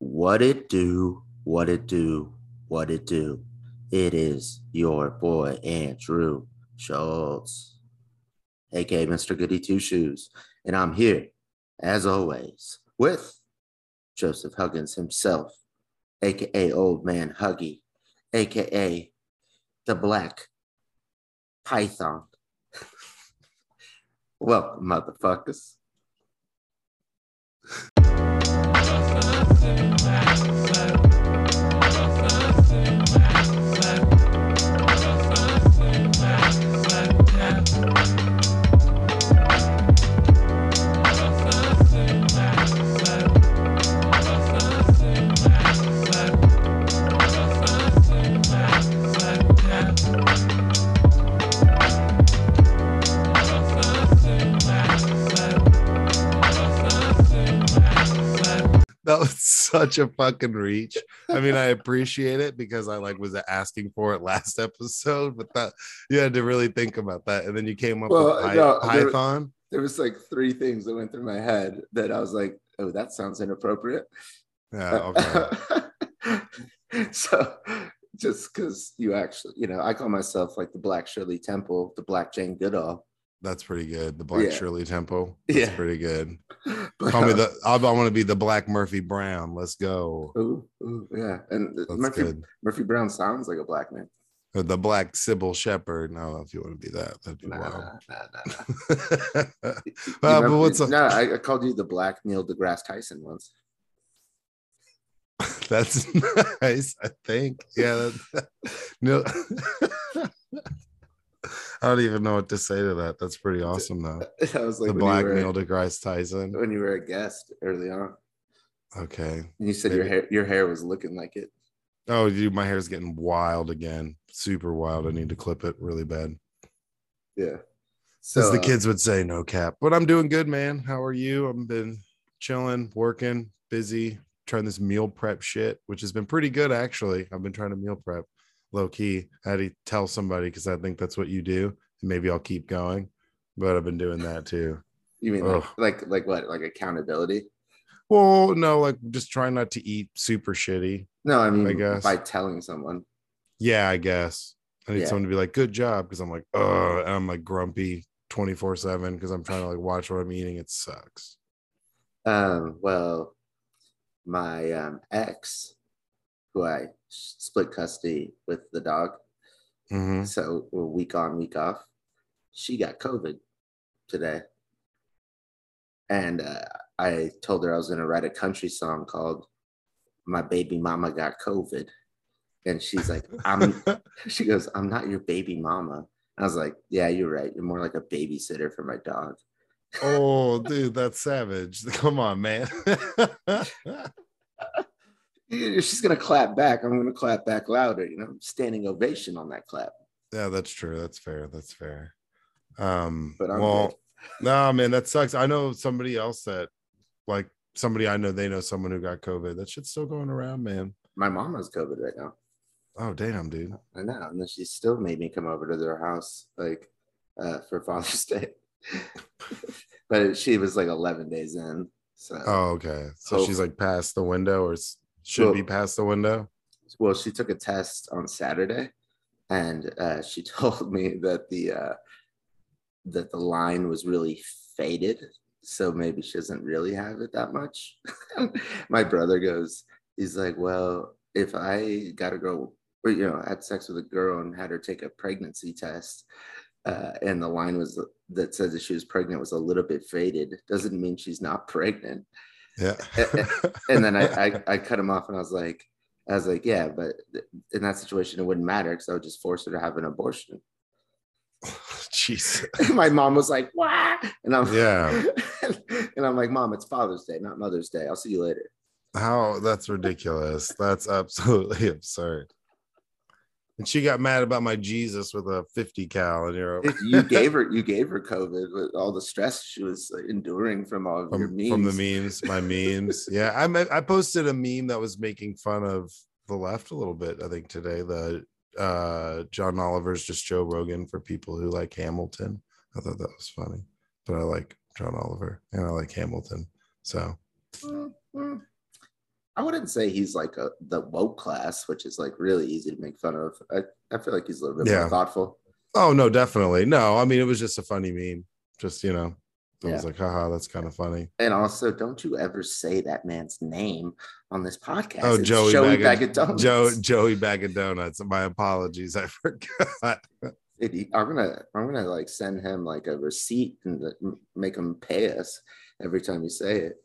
What it do, what it do, what it do. It is your boy Andrew Schultz, aka Mr. Goody Two Shoes, and I'm here, as always, with Joseph Huggins himself, aka Old Man Huggy, aka the Black Python. Welcome, motherfuckers. That was such a fucking reach. I mean, I appreciate it because I like was asking for it last episode, but that you had to really think about that, and then you came up Well, with no, there- Python. There was like three things that went through my head that I was like, oh, that sounds inappropriate. Yeah, okay. so just because you actually, you know, I call myself like the Black Shirley Temple, the Black Jane Goodall. That's pretty good. The Black Yeah. Shirley Temple. That's Yeah. pretty good. But, Call me uh, the. I, want to be the Black Murphy Brown. Let's go. Ooh, ooh, yeah, and That's Murphy good. Murphy Brown sounds like a black man. Or the Black Cybill Shepherd. No, if you want to be that, that'd be Nah, wild. nah, nah, nah. uh, but what's up? No, I, I called you the Black Neil deGrasse Tyson once. That's nice. I think. Yeah. That, no. I don't even know what to say to that. That's pretty awesome, though. I was like the Black Neil deGrasse Tyson. when you were a guest early on. Okay. And you said your hair your hair was looking like it. Oh, dude, my hair's getting wild again. Super wild. I need to clip it really bad. Yeah. So So the uh, kids would say no cap, but I'm doing good, man. How are you? I've been chilling, working, busy, trying this meal prep shit, which has been pretty good actually. I've been trying to meal prep low key. I had to tell somebody because I think that's what you do. And maybe I'll keep going, but I've been doing that too. you mean like, like like what? Like accountability? Well, no, like just trying not to eat super shitty. No, I mean I guess. by telling someone. Yeah, I guess. I need Yeah. someone to be like, good job, because I'm like, "Oh," I'm like grumpy 24 7 because I'm trying to like watch what I'm eating. It sucks. Um, well, my um, ex, who I split custody with the dog, hmm so we're week on, week off. She got COVID today, and uh, I told her I was going to write a country song called "My Baby Mama Got COVID," and she's like, "I'm." she goes, "I'm not your baby mama." I was like, "Yeah, you're right. You're more like a babysitter for my dog." oh, dude, that's savage. Come on, man. If She's gonna clap back. I'm gonna clap back louder. You know, standing ovation on that clap. yeah, that's true. That's fair. That's fair. Um, But I'm well, no, man, that sucks. I know somebody else that, like, somebody I know, they know someone who got COVID. That shit's still going around, man. My mom has COVID right now. Oh, damn, dude. I know, and then she still made me come over to their house like uh, for Father's Day. but she was like 11 days in, so Oh, okay. So Hope- she's like past the window or should be past the window. well, she took a test on Saturday, and uh, she told me that the uh, that the line was really faded, so maybe she doesn't really have it that much. My brother goes, he's like, well, if I got a girl, or you know, had sex with a girl and had her take a pregnancy test. Uh, and the line was that says that she was pregnant was a little bit faded. Doesn't mean she's not pregnant. Yeah. And then I, I, I cut him off and I was like, I was like, yeah, but in that situation, it wouldn't matter because I would just force her to have an abortion. Jeez. My mom was like, what? And I'm, Yeah. and I'm like, mom, it's Father's Day, not Mother's Day. I'll see you later. How that's ridiculous. That's absolutely absurd. And she got mad about my Jesus with a 50 cal and you're You gave her, you gave her COVID with all the stress she was enduring from all of your from, memes. from the memes, my memes. Yeah, I I posted a meme that was making fun of the left a little bit. I think today the uh John Oliver's just Joe Rogan for people who like Hamilton. I thought that was funny, but I like John Oliver and I like Hamilton. So Mm, mm. I wouldn't say he's like a the woke class, which is like really easy to make fun of. I, I feel like he's a little bit Yeah. more thoughtful. Oh no, definitely. No, I mean it was just a funny meme. Just you know, I was like, haha, that's kind of funny. And also, don't you ever say that man's name on this podcast. Oh, It's Joey, Joey Bag, of, Donuts. Joe, Joey Bag of Donuts. My apologies, I forgot. I'm gonna I'm gonna like send him like a receipt and make him pay us every time you say it.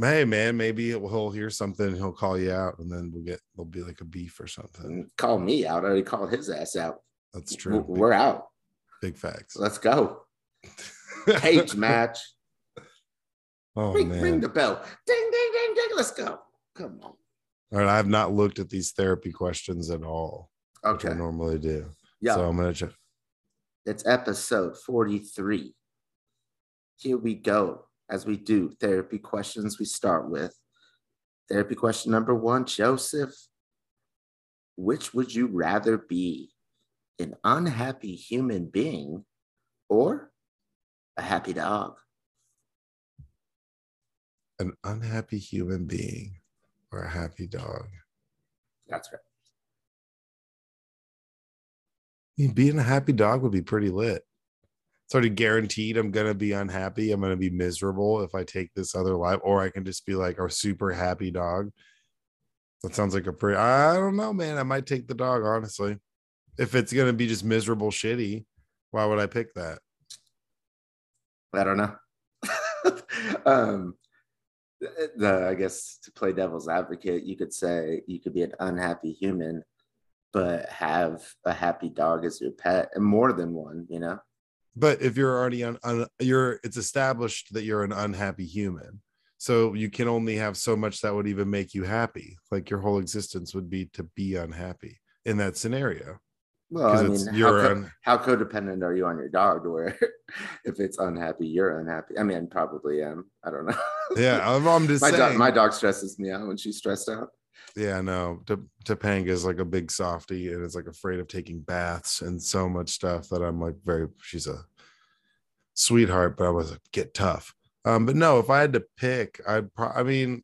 Hey man, maybe he'll hear something, he'll call you out, and then we'll get there'll be like a beef or something. Mm, call me out. I already called his ass out. That's true. We're out. Big facts. Let's go. Cage match. oh ring, man. ring the bell. Ding ding ding ding. Let's go. Come on. All right, I have not looked at these therapy questions at all, which I Okay. normally do. Yeah. So I'm gonna check. It's episode 43. Here we go. As we do therapy questions, we start with therapy question number one Joseph, which would you rather be? An unhappy human being or a happy dog? An unhappy human being or a happy dog. That's right. I mean, being a happy dog would be pretty lit. It's of guaranteed I'm gonna be unhappy. I'm gonna be miserable if I take this other life, or I can just be like a super happy dog. That sounds like a pretty. I don't know, man. I might take the dog honestly. If it's gonna be just miserable, shitty, why would I pick that? I don't know. um, the I guess to play devil's advocate, you could say you could be an unhappy human, but have a happy dog as your pet, and more than one. You know, But if you're already on, un, you're it's established that you're an unhappy human. So you can only have so much that would even make you happy. Like your whole existence would be to be unhappy in that scenario. well, I mean, how, co- un, how codependent are you on your dog? Where if it's unhappy, you're unhappy. I mean, probably am. I don't know. yeah. I'm, I'm just my saying. dog, my dog stresses me out when she's stressed out. Yeah, no. T- Topanga is like a big softie and is like afraid of taking baths and so much stuff that I'm like very. She's a sweetheart, but I was like get tough. Um, but no, if I had to pick, I'd. Pro- I mean,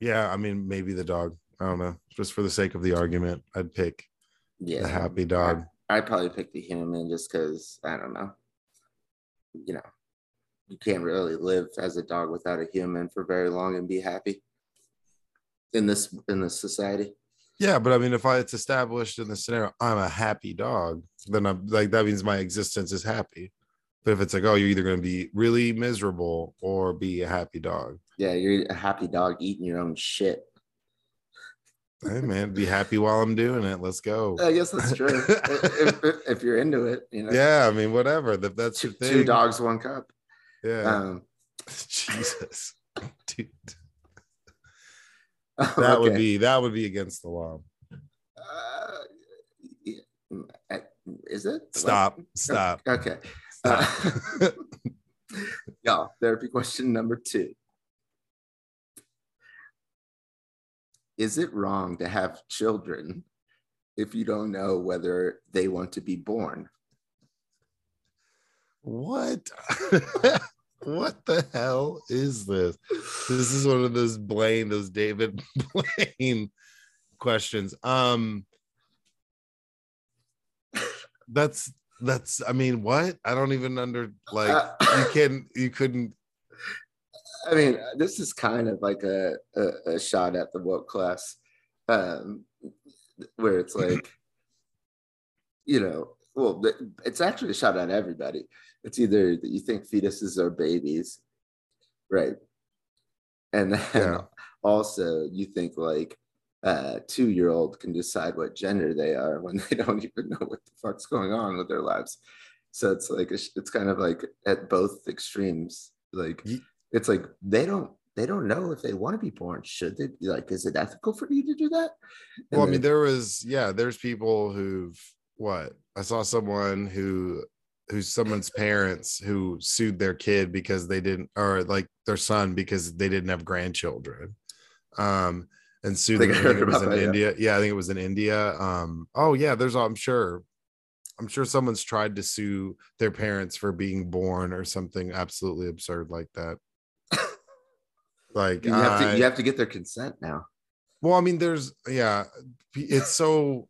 yeah, I mean maybe the dog. I don't know. Just for the sake of the argument, I'd pick Yeah, the happy dog. I'd probably pick the human just because I don't know. You know, you can't really live as a dog without a human for very long and be happy in this in this society. Yeah, but I mean, if I it's established in the scenario, I'm a happy dog, then I'm like that means my existence is happy. But if it's like, oh, you're either going to be really miserable or be a happy dog. Yeah, you're a happy dog eating your own shit. Hey man, be happy while I'm doing it. Let's go. I guess that's true. if, if, if you're into it, you know. Yeah, I mean, whatever. If that's Two, your thing. two dogs, one cup. Yeah. Um, Jesus, dude, that would be that would be against the law. Uh, is it? Stop. Stop. Okay. Stop. Uh, y'all, therapy question number two. Is it wrong to have children if you don't know whether they want to be born? What? What the hell is this? This is one of those Blaine, those David Blaine questions. Um that's that's I mean, what? I don't even under like Uh, you can you couldn't I mean, this is kind of like a, a, a shot at the woke class, um, where it's like, you know, well, it's actually a shot at everybody. It's either that you think fetuses are babies, right? And then Yeah. also you think like a two year old can decide what gender they are when they don't even know what the fuck's going on with their lives. So it's like, it's kind of like at both extremes. Like, it's like they don't they don't know if they want to be born. Should they be like is it ethical for you to do that? And well, I mean, there was yeah, there's people who've what I saw someone who who's someone's parents who sued their kid because they didn't or like their son because they didn't have grandchildren. Um and sued them. I think it was in that, yeah. India. Yeah, I think it was in India. Um, oh yeah, there's I'm sure I'm sure someone's tried to sue their parents for being born or something absolutely absurd like that. Like You have I- to you have to get their consent now. well, I mean, there's yeah, it's so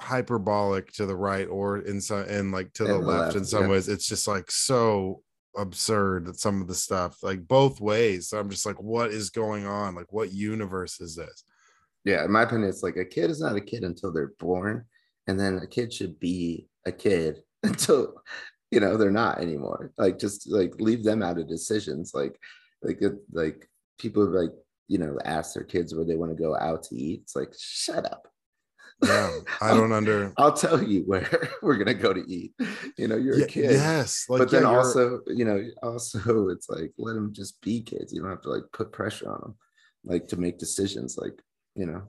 hyperbolic to the right or in some and like to the the left, left, in some yeah. ways. It's just like so absurd that some of the stuff, like both ways. So I'm just like, what is going on? Like, what universe is this? Yeah, in my opinion, it's like a kid is not a kid until they're born, and then a kid should be a kid until you know they're not anymore. Like just like leave them out of decisions. Like like like people like you know ask their kids where they want to go out to eat. It's like shut up. Yeah, I don't under. I'll tell you where we're gonna go to eat. You know, you're Yeah, a kid. Yes, like but then you're- also, you know, also it's like let them just be kids. You don't have to like put pressure on them, like to make decisions. Like you know,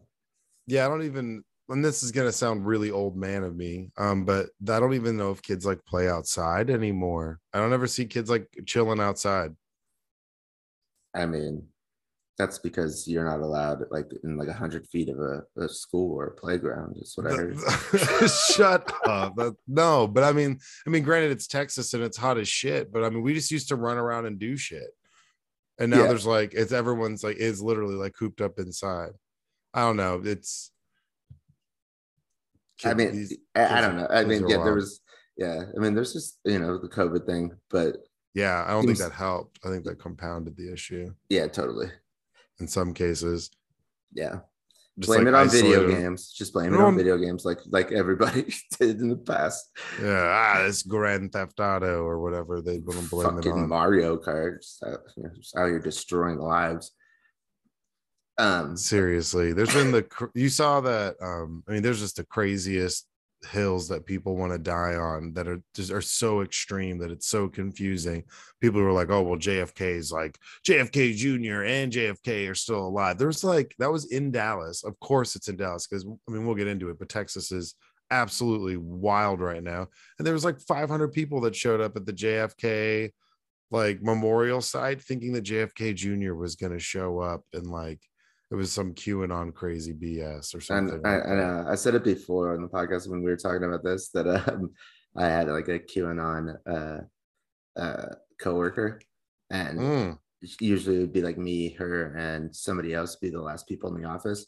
yeah, I don't even. And this is gonna sound really old man of me, um, but I don't even know if kids like play outside anymore. I don't ever see kids like chilling outside. I mean, that's because you're not allowed like in like a hundred feet of a, a school or a playground. Is what I heard. Shut up. That- no, but I mean, I mean, granted, it's Texas and it's hot as shit, but I mean, we just used to run around and do shit. And now Yeah. there's like it's everyone's like is literally like cooped up inside. I don't know. It's I mean, these- I, I don't know. I mean, yeah, there was, yeah. I mean, there's just you know the COVID thing, but yeah, I don't think that helped. I think that compounded the issue yeah, totally. In some cases. Yeah, Just blame like it on video games. Just blame it on video games, like like everybody did in the past. Yeah, ah, this Grand Theft Auto or whatever they want to blame it on. Mario Kart, just out, you know, just out here destroying lives. Um, seriously there's been the you saw that um i mean there's just the craziest hills that people want to die on that are just are so extreme that it's so confusing. People were like oh well jfk is like jfk jr and jfk are still alive. There's like that was in dallas. Of course it's in dallas because i mean we'll get into it but texas is absolutely wild right now. And there was like 500 people that showed up at the jfk like memorial site thinking that jfk jr was going to show up and like it was some QAnon crazy BS or something. and I, like I, that. know, I said it before on the podcast when we were talking about this that um, I had like a QAnon uh, uh, coworker, and Mm, usually it would be like me, her, and somebody else be the last people in the office.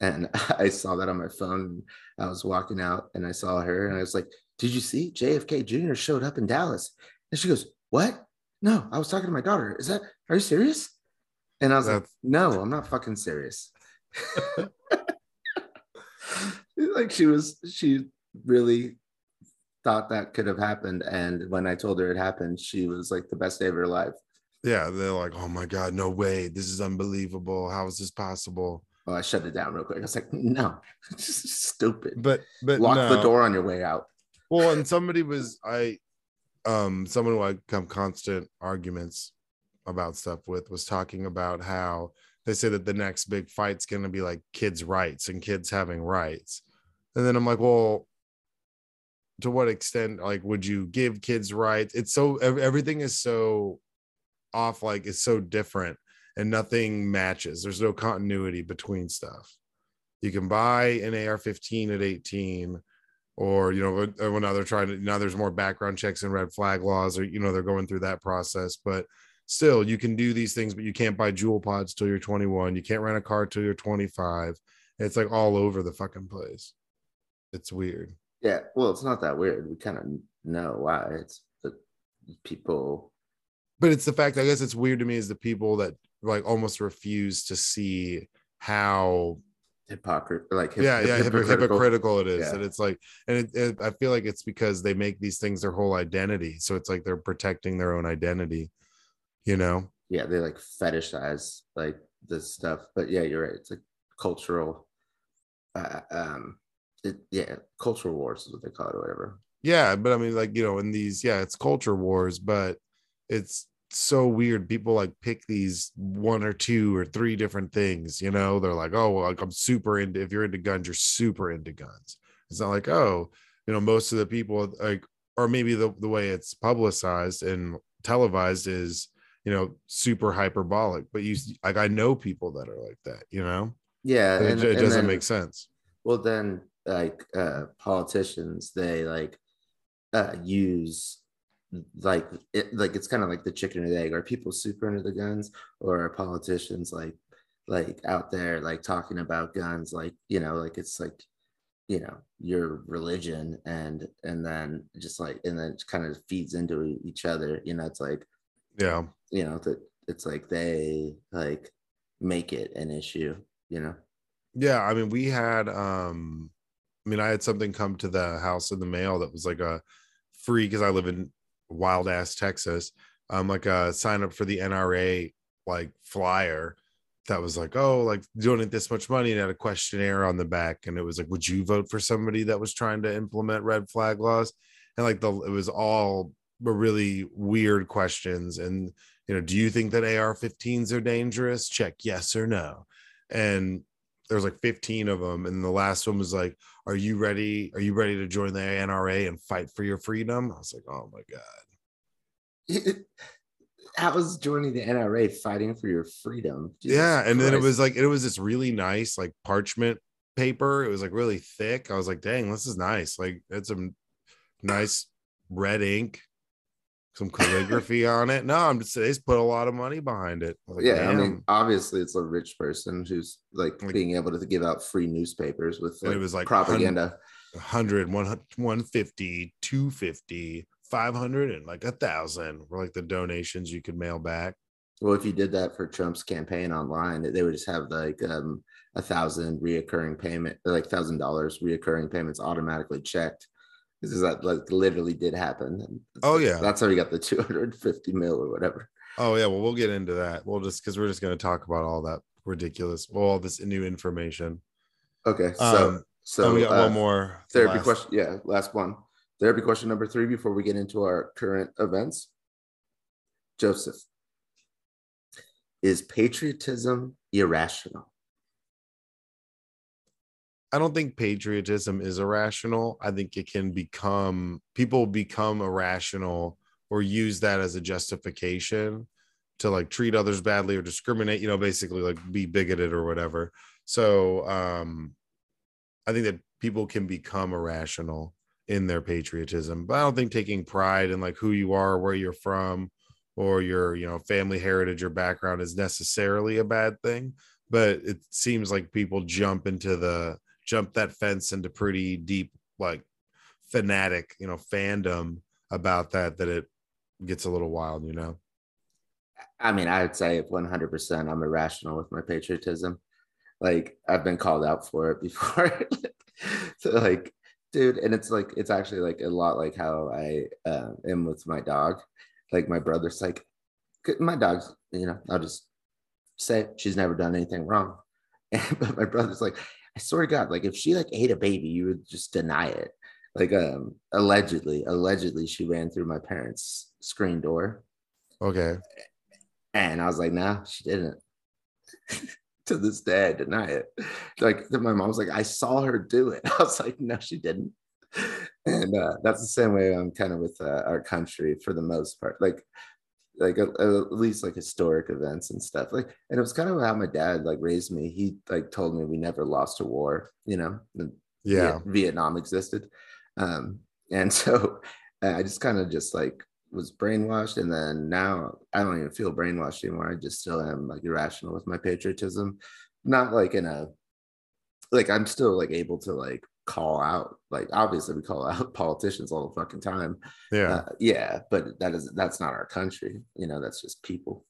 And I saw that on my phone. I was walking out and I saw her, and I was like, "Did you see JFK Jr. showed up in Dallas?" And she goes, "What? No, I was talking to my daughter. Is that? Are you serious?" And I was like, "No, I'm not fucking serious." like she was, she really thought that could have happened. And when I told her it happened, she was like the best day of her life. yeah, they're like, oh my God, no way. This is unbelievable. How is this possible? Oh, I shut it down real quick. I was like, no, stupid. But but Lock the door on your way out. Well, and somebody was I um someone who I come constant arguments about stuff with was talking about how they say that the next big fight's gonna be like kids' rights and kids having rights. And then I'm like, well, to what extent like would you give kids rights? It's so everything is so off, like it's so different and nothing matches. There's no continuity between stuff. You can buy an AR-15 at 18 or you know when now they're trying to now there's more background checks and red flag laws or you know they're going through that process but still you can do these things but you can't buy Juul pods till you're 21 you can't rent a car till you're 25 it's like all over the fucking place it's weird Yeah. Well, it's not that weird. We kind of know why. It's the people. but it's the fact i guess it's weird to me is the people that like almost refuse to see how Hypocrisy, like hip- yeah, yeah, hypocritical. hypocritical it is. Yeah. And it's like, and it, it, I feel like it's because they make these things their whole identity. So it's like they're protecting their own identity, you know? Yeah, they like fetishize like this stuff. But yeah, you're right. It's like cultural. Uh, um, it, yeah, cultural wars is what they call it, or whatever. Yeah. But I mean, like, you know, in these, yeah, it's culture wars, but it's so weird. People like pick these one or two or three different things, you know? They're like, oh, well, like I'm super into, if you're into guns, you're super into guns. It's not like, oh, you know, most of the people like, or maybe the, the way it's publicized and televised is, you know, super hyperbolic, but you like, I know people that are like that, you know, Yeah, But it, it and doesn't then- make sense. Well, then, like uh, politicians, they like uh, use like it like it's kind of like the chicken or the egg. Are people super into the guns, or are politicians like like out there like talking about guns? Like you know, like it's like you know your religion and and then just like and then it kind of feeds into each other you know it's like yeah you know that it's like they like make it an issue you know yeah i mean we had um i mean i had something come to the house in the mail that was like a free because i live in wild ass texas um like a sign up for the nra like flyer that was like, oh, like donate this much money and had a questionnaire on the back. And it was like, would you vote for somebody that was trying to implement red flag laws? And like the it was all really weird questions. And you know, do you think that AR-15s are dangerous? Check yes or no. And there's like 15 of them. And the last one was like, Are you ready? Are you ready to join the NRA and fight for your freedom? I was like, Oh my God. how was joining the NRA fighting for your freedom? Jesus yeah, and Christ. then it was like it was this really nice like parchment paper. It was like really thick. I was like, dang, this is nice. Like it's a nice red ink, some calligraphy on it. No, I'm just they just put a lot of money behind it. Like, yeah, damn. I mean, obviously it's a rich person who's like, like being able to give out free newspapers with like, it was like propaganda. 100, 150, 250 500 and like a thousand were like the donations you could mail back. Well, if you did that for Trump's campaign online, they would just have like um, a thousand reoccurring payment, like thousand dollars reoccurring payments automatically checked. This is that like literally did happen. Oh yeah, that's how we got the 250 mil or whatever. Oh yeah, well we'll get into that. We'll just because we're just going to talk about all that ridiculous, well, all this new information. Okay, so um, so we got uh, one more therapy last. question. Yeah, last one. Therapy question number three before we get into our current events. Joseph, is patriotism irrational? I don't think patriotism is irrational. I think it can become, people become irrational or use that as a justification to like treat others badly or discriminate, you know, basically like be bigoted or whatever. So um I think that people can become irrational in their patriotism. But I don't think taking pride in like who you are, where you're from, or your you know family heritage or background is necessarily a bad thing. But it seems like people jump into the jump that fence into pretty deep like fanatic you know fandom about that that it gets a little wild you know? I mean i would say 100% i'm irrational with my patriotism. Like i've been called out for it before. So like dude and it's like it's actually like a lot like how i uh, am with my dog. Like my brother's like my dog's you know i'll just say she's never done anything wrong. But my brother's like i swear to god like if she like ate a baby you would just deny it like um allegedly allegedly she ran through my parents screen door okay and i was like nah she didn't to this day, I deny it. Like my mom was like, I saw her do it. I was like, no, she didn't. And uh, that's the same way I'm kind of with uh, our country for the most part. Like, like uh, at least like historic events and stuff. Like, and it was kind of how my dad like raised me. He like told me we never lost a war. You know, yeah, Vietnam existed. Um, and so I just kind of just like was brainwashed and then now i don't even feel brainwashed anymore i just still am like irrational with my patriotism not like in a like i'm still like able to like call out like obviously we call out politicians all the fucking time. Yeah. Uh, yeah but that is that's not our country you know that's just people.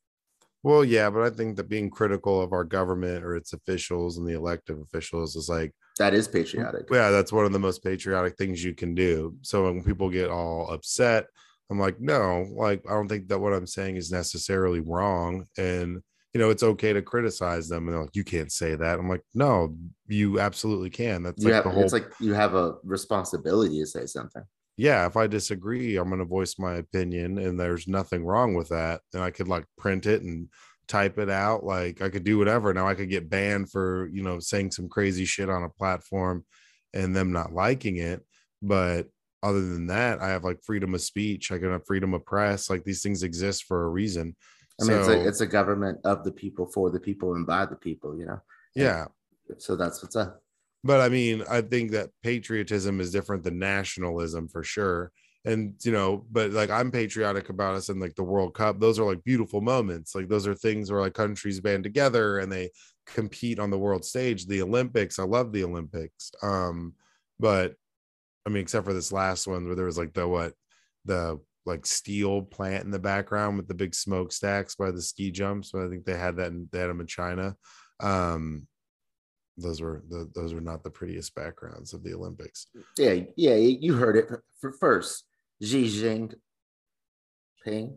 Well yeah but i think that being critical of our government or its officials and the elective officials is like that is patriotic. Yeah that's one of the most patriotic things you can do. So when people get all upset I'm like, no, like I don't think that what I'm saying is necessarily wrong. And you know, it's okay to criticize them. And they're like, you can't say that. I'm like, no, you absolutely can. That's you like have, the whole it's like you have a responsibility to say something. Yeah, if I disagree, I'm gonna voice my opinion and there's nothing wrong with that. And I could like print it and type it out. Like I could do whatever. Now I could get banned for, you know, saying some crazy shit on a platform and them not liking it. But other than that, I have like freedom of speech. I can have freedom of press. Like these things exist for a reason. I mean, so, it's, a, it's a government of the people, for the people, and by the people. You know. Yeah. So that's what's up. But I mean, I think that patriotism is different than nationalism for sure. and you know but like i'm patriotic about us and like the world cup those are like beautiful moments like those are things where like countries band together and they compete on the world stage the olympics i love the olympics um but i mean except for this last one where there was like the what the like steel plant in the background with the big smokestacks by the ski jumps but i think they had that in, they had them in china um those were the, those were not the prettiest backgrounds of the olympics Yeah, yeah, you heard it for first. Xi Jinping.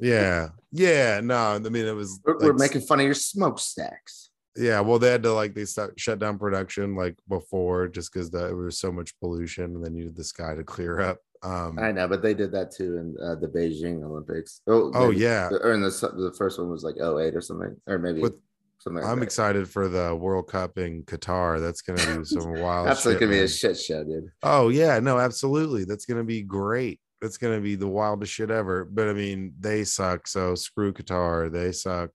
yeah yeah no i mean it was We're, we're making fun of your smokestacks. yeah well they had to like they start, shut down production like before just because there was so much pollution and they needed the sky to clear up um I know, but they did that too in uh, the Beijing Olympics. Oh, oh maybe- yeah Or in the the first one was like 08 or something, or maybe With- something. Like i'm that. excited for the world cup in qatar that's gonna be some wild That's shit, gonna be a shit show, dude. Oh yeah, no, absolutely. That's gonna be great. That's gonna be the wildest shit ever. But I mean, they suck. So screw Qatar. They suck.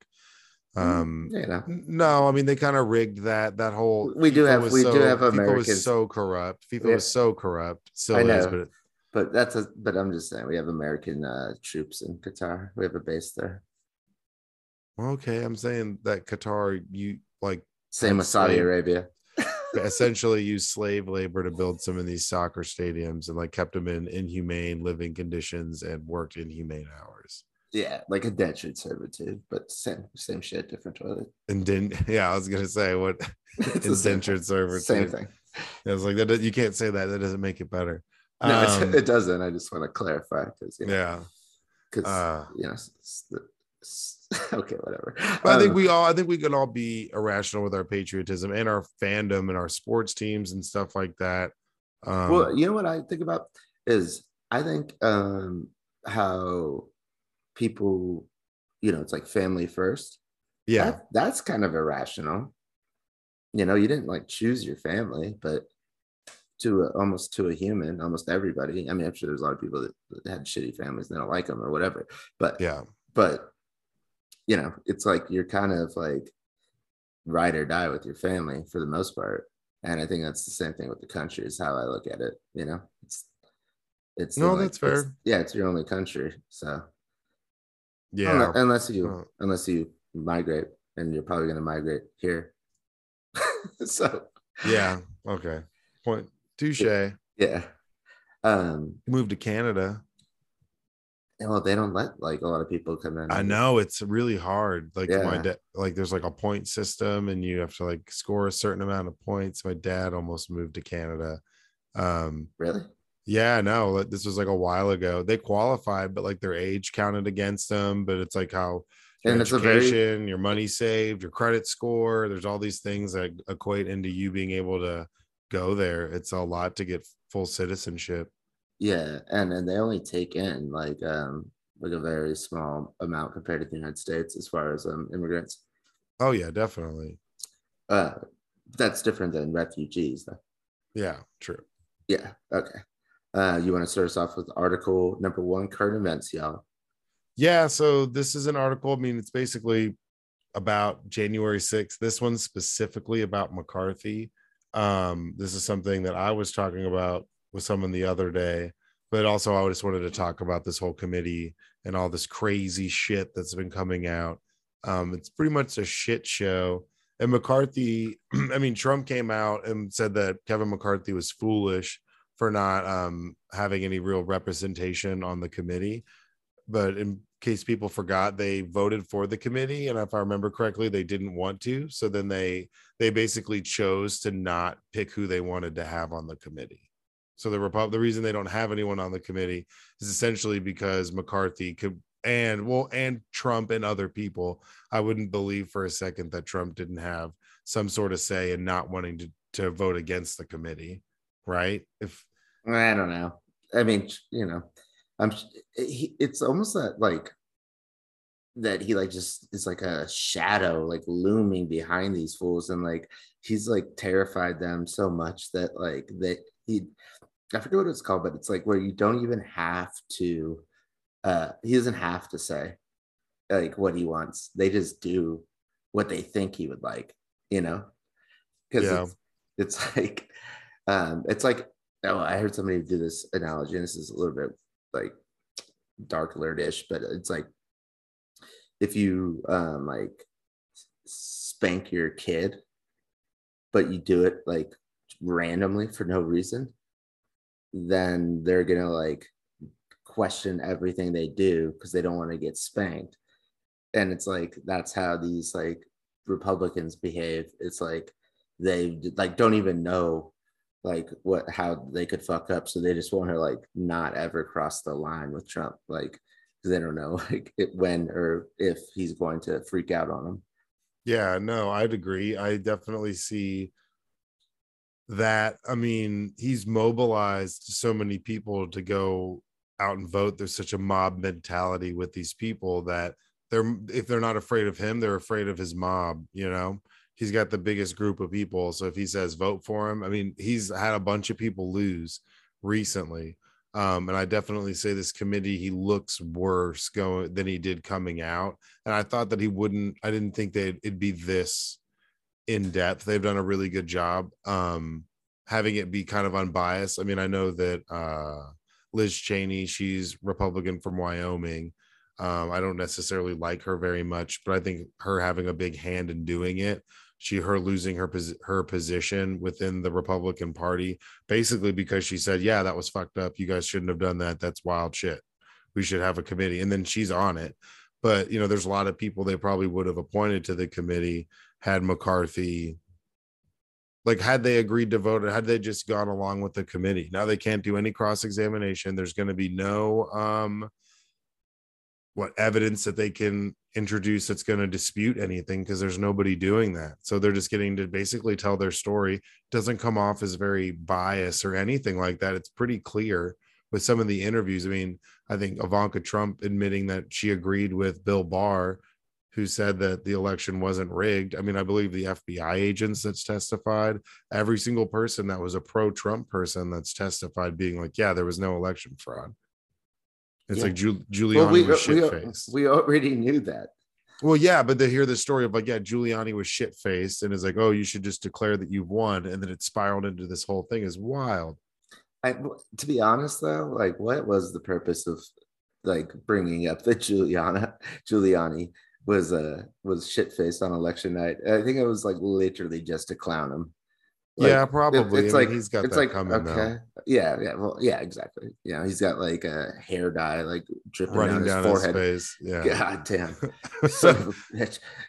Um, you know, no, I mean they kind of rigged that. That whole we do FIFA have we so, do have FIFA Americans, was so corrupt. FIFA Yeah. was so corrupt. Still I is, know. but but that's a. But I'm just saying, we have American uh, troops in Qatar. We have a base there. okay. I'm saying that Qatar, you like Same with Saudi Slave. Arabia. essentially used slave labor to build some of these soccer stadiums and like kept them in inhumane living conditions and worked inhumane hours. Yeah, like a indentured servitude, but same same shit, different toilet. And then, yeah, I was gonna say what indentured servitude. Same thing. I was like, that you can't say that. That doesn't make it better. No, it- Um, it doesn't. I just want to clarify because you know, yeah, 'cause, uh, you know, s- s- the- s- okay, whatever. but I think Um, we all, I think we can all be irrational with our patriotism and our fandom and our sports teams and stuff like that. Um, well, you know what I think about is I think um how people, you know, it's like family first. yeah, That- that's kind of irrational. You know, you didn't like choose your family, but to a, almost to a human, almost everybody. I mean, I'm sure there's a lot of people that, that had shitty families and they don't like them or whatever. But yeah, but you know, it's like you're kind of like ride or die with your family for the most part. And I think that's the same thing with the country, is how I look at it. You know, it's it's No, like- that's it's- fair. yeah, it's your only country. So yeah. unless, you unless you migrate, and you're probably gonna migrate here. so Yeah. Okay. Point. Touche. yeah. Um, Move to Canada. well, they don't let like a lot of people come in. I know it's really hard. Like my dad, like there's like a point system, and you have to like score a certain amount of points. My dad almost moved to Canada. Um, Really? yeah, no, this was like a while ago. They qualified, but like their age counted against them. But it's like how your And a very- education, your money saved, your credit score. There's all these things that equate into you being able to go there. It's a lot to get full citizenship. Yeah, and then they only take in like um like a very small amount compared to the United States as far as um immigrants. Oh yeah, definitely. Uh, that's different than refugees. Though. Yeah, true. Yeah. Okay. Uh, you want to start us off with article number one, current events, y'all. Yeah, so this is an article. I mean, it's basically about January 6th. This one's specifically about McCarthy. Um, this is something that I was talking about with someone the other day, but also I just wanted to talk about this whole committee and all this crazy shit that's been coming out. Um, it's pretty much a shit show. And McCarthy, I mean, Trump came out and said that Kevin McCarthy was foolish for not um, having any real representation on the committee but in case people forgot they voted for the committee and if i remember correctly they didn't want to so then they they basically chose to not pick who they wanted to have on the committee so the Repub- the reason they don't have anyone on the committee is essentially because mccarthy could and well and trump and other people i wouldn't believe for a second that trump didn't have some sort of say in not wanting to to vote against the committee right if I don't know. I mean, you know, I'm. He, it's almost that like that he like just is like a shadow like looming behind these fools and like he's like terrified them so much that like that he I forget what it's called, but it's like where you don't even have to uh he doesn't have to say like what he wants. They just do what they think he would like, you know? Because Yeah. it's, it's like um it's like oh, I heard somebody do this analogy, and this is a little bit like dark alert-ish, but it's like if you um like spank your kid, but you do it like randomly for no reason, then they're gonna like question everything they do because they don't want to get spanked. And it's like that's how these like Republicans behave. It's like they like don't even know like what how they could fuck up, so they just want to like not ever cross the line with Trump, like because they don't know like it, when or if he's going to freak out on them. Yeah, no, I'd agree. I definitely see that. I mean, he's mobilized so many people to go out and vote. There's such a mob mentality with these people that they're if they're not afraid of him, they're afraid of his mob, you know. He's got the biggest group of people. So if he says vote for him, I mean, he's had a bunch of people lose recently. Um, and I definitely say this committee, he looks worse going than he did coming out. And I thought that he wouldn't, I didn't think that it'd be this in depth. They've done a really good job um, having it be kind of unbiased. I mean, I know that uh, Liz Cheney, she's Republican from Wyoming. Um, I don't necessarily like her very much, but I think her having a big hand in doing it, she her losing her her position within the Republican Party, basically because she said, "Yeah, that was fucked up. You guys shouldn't have done that. That's wild shit. We should have a committee." And then she's on it. But you know, there's a lot of people they probably would have appointed to the committee had McCarthy like had they agreed to vote had they just gone along with the committee now they can't do any cross examination there's going to be no um what evidence that they can introduce that's going to dispute anything because there's nobody doing that so they're just getting to basically tell their story doesn't come off as very biased or anything like that it's pretty clear with some of the interviews i mean i think ivanka trump admitting that she agreed with bill barr who said that the election wasn't rigged. I mean, I believe the FBI agents that's testified, every single person that was a pro Trump person that's testified being like, yeah, there was no election fraud. It's yeah. like Giul- Giuliani well, we, was shit faced. We, we already knew that. Well, yeah, but to hear the story of like, yeah, Giuliani was shit faced and is like, oh, you should just declare that you've won. And then it spiraled into this whole thing is wild. I, to be honest, though, like, what was the purpose of like bringing up the Giuliana Giuliani was uh was shit faced on election night. I think it was like literally just to clown him. Like, yeah, probably. It, it's I mean, like he's got it's like coming okay, now. yeah, yeah, well, yeah, exactly. Yeah, he's got like a hair dye like dripping running down, his forehead. His. Yeah, god damn. so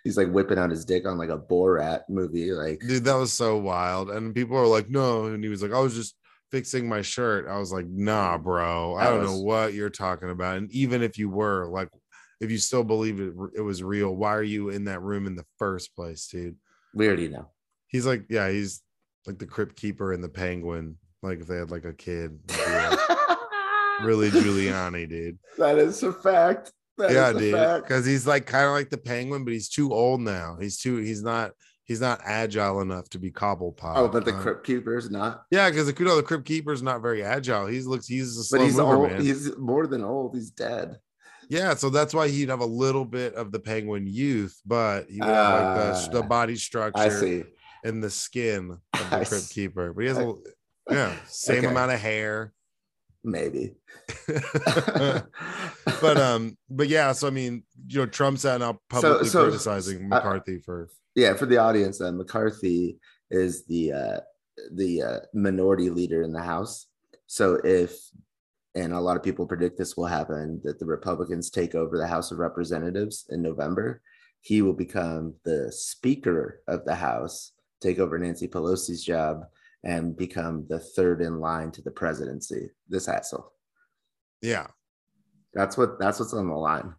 he's like whipping out his dick on like a Borat movie. Like, dude, that was so wild. And people are like, no, and he was like, I was just fixing my shirt. I was like, nah, mm. bro, I don't was... know what you're talking about. And even if you were, like, if you still believe it, it was real, why are you in that room in the first place, dude? We already know. He's like, yeah, he's like the crypt keeper and the penguin. Like if they had like a kid, really Giuliani, dude. That is a fact. That yeah, dude. Because he's like kind of like the penguin, but he's too old now. He's too. He's not. He's not agile enough to be Cobblepot. Oh, but the uh, crypt keeper is not. Yeah, because the the crypt keeper is not very agile. He looks. He's a slow but he's mover, old. Man. He's more than old. He's dead. Yeah, so that's why he'd have a little bit of the penguin youth, but he would have like the, the, ah, body structure and the skin of the crypt keeper. But he has a yeah, same okay. amount of hair. Maybe. but um, but yeah, so I mean, you know, Trump's out now publicly so, so, criticizing McCarthy for yeah, for the audience, uh, McCarthy is the uh the uh, minority leader in the House. So if and a lot of people predict this will happen that the Republicans take over the House of Representatives in November. He will become the Speaker of the House, take over Nancy Pelosi's job, and become the third in line to the presidency. This hassle. Yeah, that's what that's what's on the line.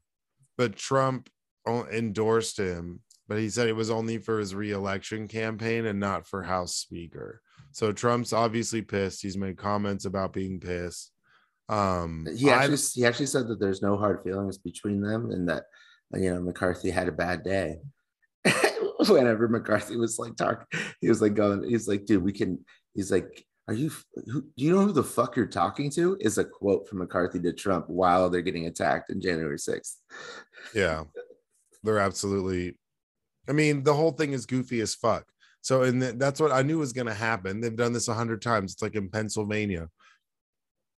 But Trump endorsed him, but he said it was only for his reelection campaign and not for House Speaker. So Trump's obviously pissed. He's made comments about being pissed. Um, he actually I, he actually said that there's no hard feelings between them, and that you know McCarthy had a bad day. Whenever McCarthy was like talking, he was like going, he's like, dude, we can. He's like, are you? Who, do you know who the fuck you're talking to? Is a quote from McCarthy to Trump while they're getting attacked in January sixth. Yeah, they're absolutely. I mean, the whole thing is goofy as fuck. So, and that's what I knew was going to happen. They've done this a hundred times. It's like in Pennsylvania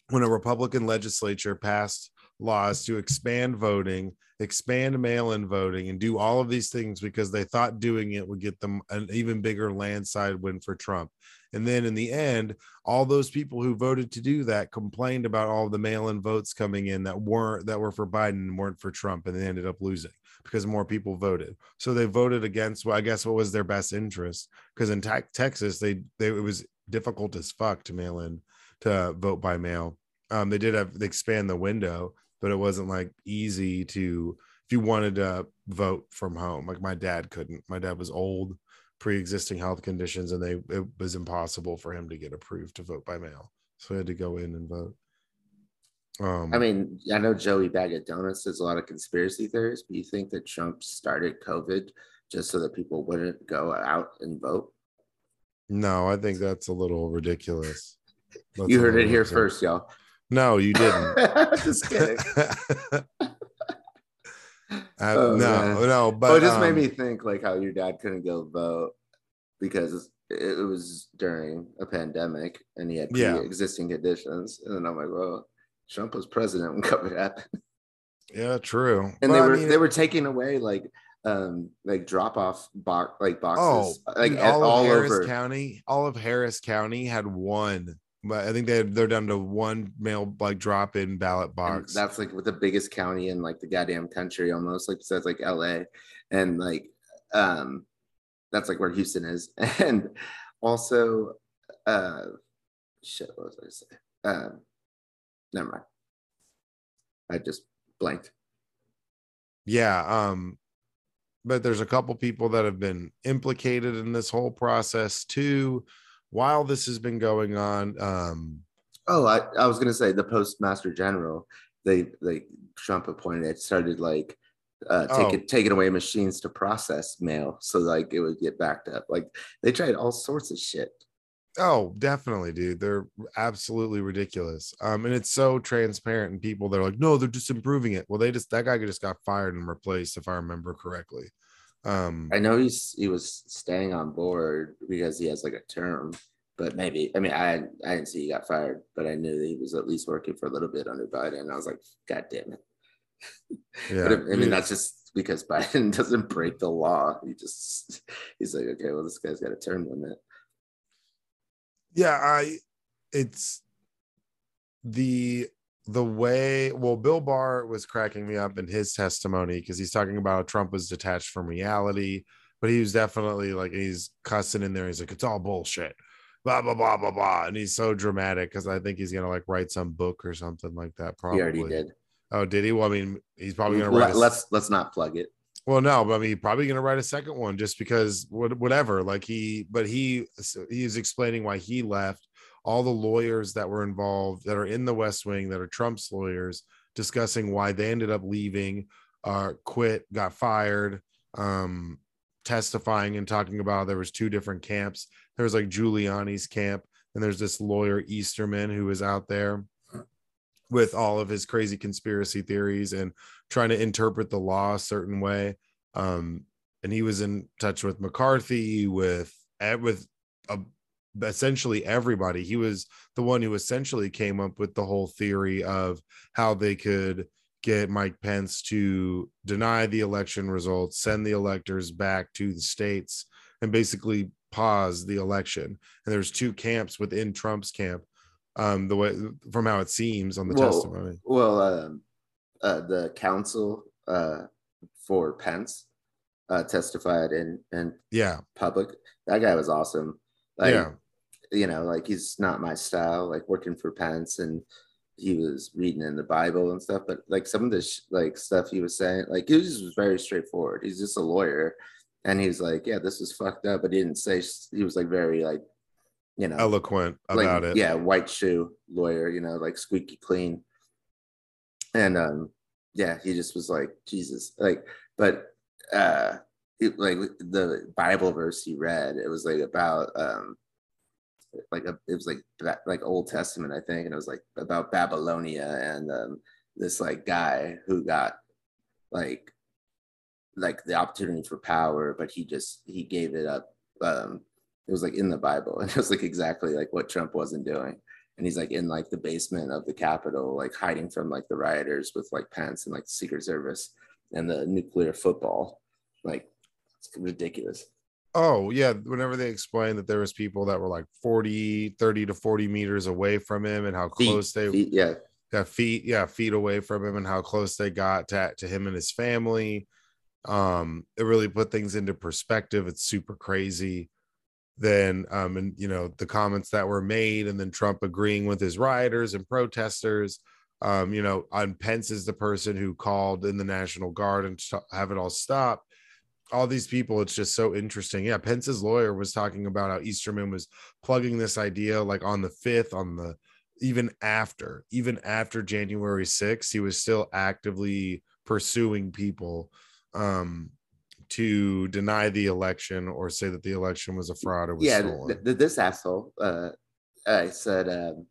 when a Republican legislature passed laws to expand voting, expand mail in voting, and do all of these things because they thought doing it would get them an even bigger landslide win for Trump. And then in the end, all those people who voted to do that complained about all the mail in votes coming in that weren't that were for Biden and weren't for Trump, and they ended up losing because more people voted. So they voted against what I guess what was their best interest. Because in te- Texas, they they it was difficult as fuck to mail in to vote by mail. Um, they did have they expand the window, but it wasn't like easy to if you wanted to vote from home. Like my dad couldn't. My dad was old, pre-existing health conditions, and they it was impossible for him to get approved to vote by mail. So he had to go in and vote. Um, I mean, I know Joey Bag of Donuts does a lot of conspiracy theories, but you think that Trump started COVID just so that people wouldn't go out and vote? no, I think that's a little ridiculous. That's you heard it here absurd. first, y'all. No, you didn't. just kidding. Uh, Oh, no, man. no, but But it just made um, me think like how your dad couldn't go vote because it was during a pandemic and he had Yeah. pre-existing conditions. And then I'm like, well, Trump was president when COVID happened. yeah, true. And But they I were mean, they were taking away like um like drop off box like oh, boxes like dude, at- all, all, of Harris over. County, all of Harris County had one, but I think they they're down to one mail like drop in ballot And box. that's like with the biggest county in like the goddamn country almost like besides like LA and like um that's like where Houston is. And also uh shit what was I say? Um never mind. I just blanked. Yeah, um, but there's a couple people that have been implicated in this whole process too. While this has been going on, um, oh I, I was gonna say the postmaster general they like Trump appointed it started like uh taking Oh. taking away machines to process mail so like it would get backed up like they tried all sorts of shit Oh, definitely, dude. They're absolutely ridiculous. Um, and it's so transparent, and people they're like, no, they're just improving it. Well, they just that guy just got fired and replaced, if I remember correctly. Um, I know he's he was staying on board because he has like a term, but maybe I mean I I didn't see he got fired, but I knew that he was at least working for a little bit under Biden. And I was like, God damn it! yeah, But I mean yeah. that's just because Biden doesn't break the law. He just he's like, okay, well this guy's got a term limit. yeah, I it's the the way well bill barr was cracking me up in his testimony because he's talking about trump was detached from reality but he was definitely like he's cussing in there he's like it's all bullshit blah blah blah blah blah and he's so dramatic because i think he's gonna like write some book or something like that probably He already did. oh did he well i mean he's probably gonna write Let, a, let's let's not plug it. well, no, but I mean, probably going to write a second one just because whatever. Like he, but he he explaining why he left. All the lawyers that were involved that are in the West Wing that are Trump's lawyers discussing why they ended up leaving, uh, quit, got fired, um, testifying and talking about there was two different camps. There was like Giuliani's camp, and there's this lawyer Easterman who was out there with all of his crazy conspiracy theories and trying to interpret the law a certain way. Um, and he was in touch with McCarthy, with eh, with uh, essentially everybody. He was the one who essentially came up with the whole theory of how they could get Mike Pence to deny the election results, send the electors back to the states, and basically pause the election. And there's two camps within Trump's camp. Um, the way from how it seems on the Well, testimony. Well, um, uh, the counsel uh, for Pence uh, testified in in Yeah. public. That guy was awesome. Like, yeah. You know, like he's not my style. Like working for Pence, and he was reading in the Bible and stuff. But like some of the sh- like stuff he was saying, like he was just very straightforward. He's just a lawyer, and he's like, yeah, this is fucked up. But he didn't say. He was like very like, you know, Eloquent like, about it. Yeah, white shoe lawyer, you know, like squeaky clean. And um, yeah, he just was like, Jesus. Like, but uh it, like the Bible verse he read, it was like about um like a it was like like Old Testament, I think, and it was like about Babylonia and um this like guy who got like like the opportunity for power, but he just he gave it up um it was like in the Bible, and it was like exactly like what Trump wasn't doing. And he's like in like the basement of the Capitol, like hiding from like the rioters with like Pence and like Secret Service and the nuclear football. Like it's ridiculous. Oh, yeah. Whenever they explained that there was people that were like 40, 30 to 40 meters away from him and how Feet, close they feet, yeah. yeah, feet, yeah, feet away from him and how close they got to, to him and his family. Um, it really put things into perspective. It's super crazy. Then um, and you know, the comments that were made, and then Trump agreeing with his rioters and protesters. Um, you know, on Pence is the person who called in the National Guard and have it all stop. All these people, it's just so interesting. Yeah, Pence's lawyer was talking about how Easterman was plugging this idea like on the fifth, on the even after, even after January 6th, he was still actively pursuing people um to deny the election or say that the election was a fraud or was yeah, stolen. th- th- this asshole. Uh, I said um,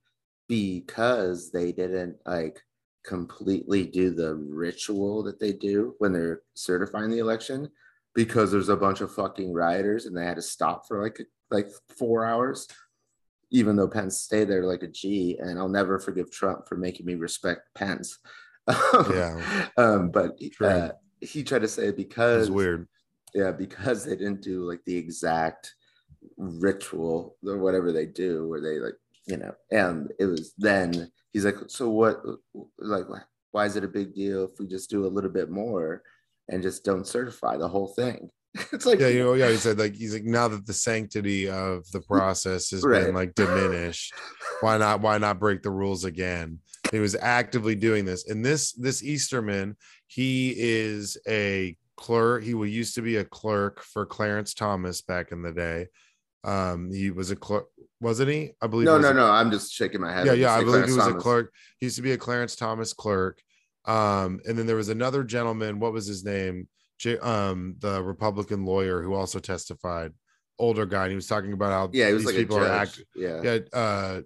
because they didn't like completely do the ritual that they do when they're certifying the election, because there's a bunch of fucking rioters and they had to stop for like like four hours. Even though Pence stayed there like a G, and I'll never forgive Trump for making me respect Pence. Yeah. um, but uh, he tried to say because weird. yeah, because they didn't do like the exact ritual or whatever they do, where they like, you know, and it was then he's like, so what, like, why is it a big deal if we just do a little bit more and just don't certify the whole thing? it's like, Yeah, you know, yeah, he said like he's like now that the sanctity of the process has Right. been like diminished, why not why not break the rules again? He was actively doing this. And this this Easterman, he is a clerk. He used to be a clerk for Clarence Thomas back in the day. Um, he was a clerk, wasn't he? I believe. no, no, a no. I'm just shaking my head. yeah, yeah, I believe he Clarence was a clerk. He used to be a Clarence Thomas clerk. Um, and then there was another gentleman. What was his name? J- um, the Republican lawyer who also testified, older guy. And he was talking about how Yeah, he was these like people are act, yeah. yeah, uh,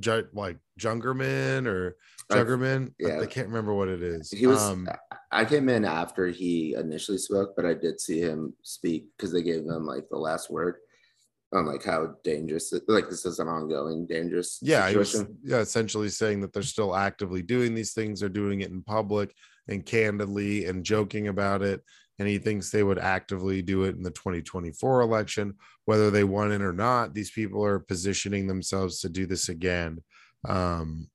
ju- like Jungerman or I- Juggerman. I- yeah. I, can't remember what it is. He was. Um, I came in after he initially spoke, but I did see him speak because they gave him like the last word on like how dangerous, like this is an ongoing dangerous yeah, he was yeah, essentially saying that they're still actively doing these things. They're doing it in public and candidly and joking about it. And he thinks they would actively do it in the 2024 election, whether they won it or not. These people are positioning themselves to do this again, um,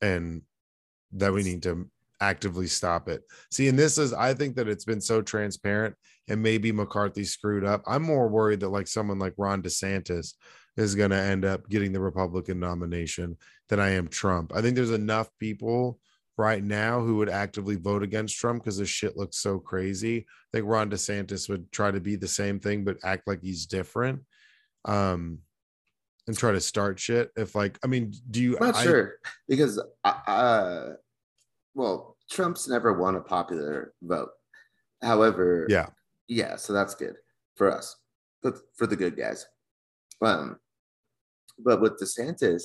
and that we need to actively stop it. See, and this is, I think that it's been so transparent, and maybe McCarthy screwed up. I'm more worried that like someone like Ron DeSantis is going to end up getting the Republican nomination than I am Trump. I think there's enough people right now who would actively vote against Trump because this shit looks so crazy. I think Ron DeSantis would try to be the same thing but act like he's different. Um and try to start shit. If like, I mean, do you I'm not I- sure because uh, uh, well, Trump's never won a popular vote. However, Yeah. Yeah, so that's good for us, but for the good guys. Um, but with DeSantis,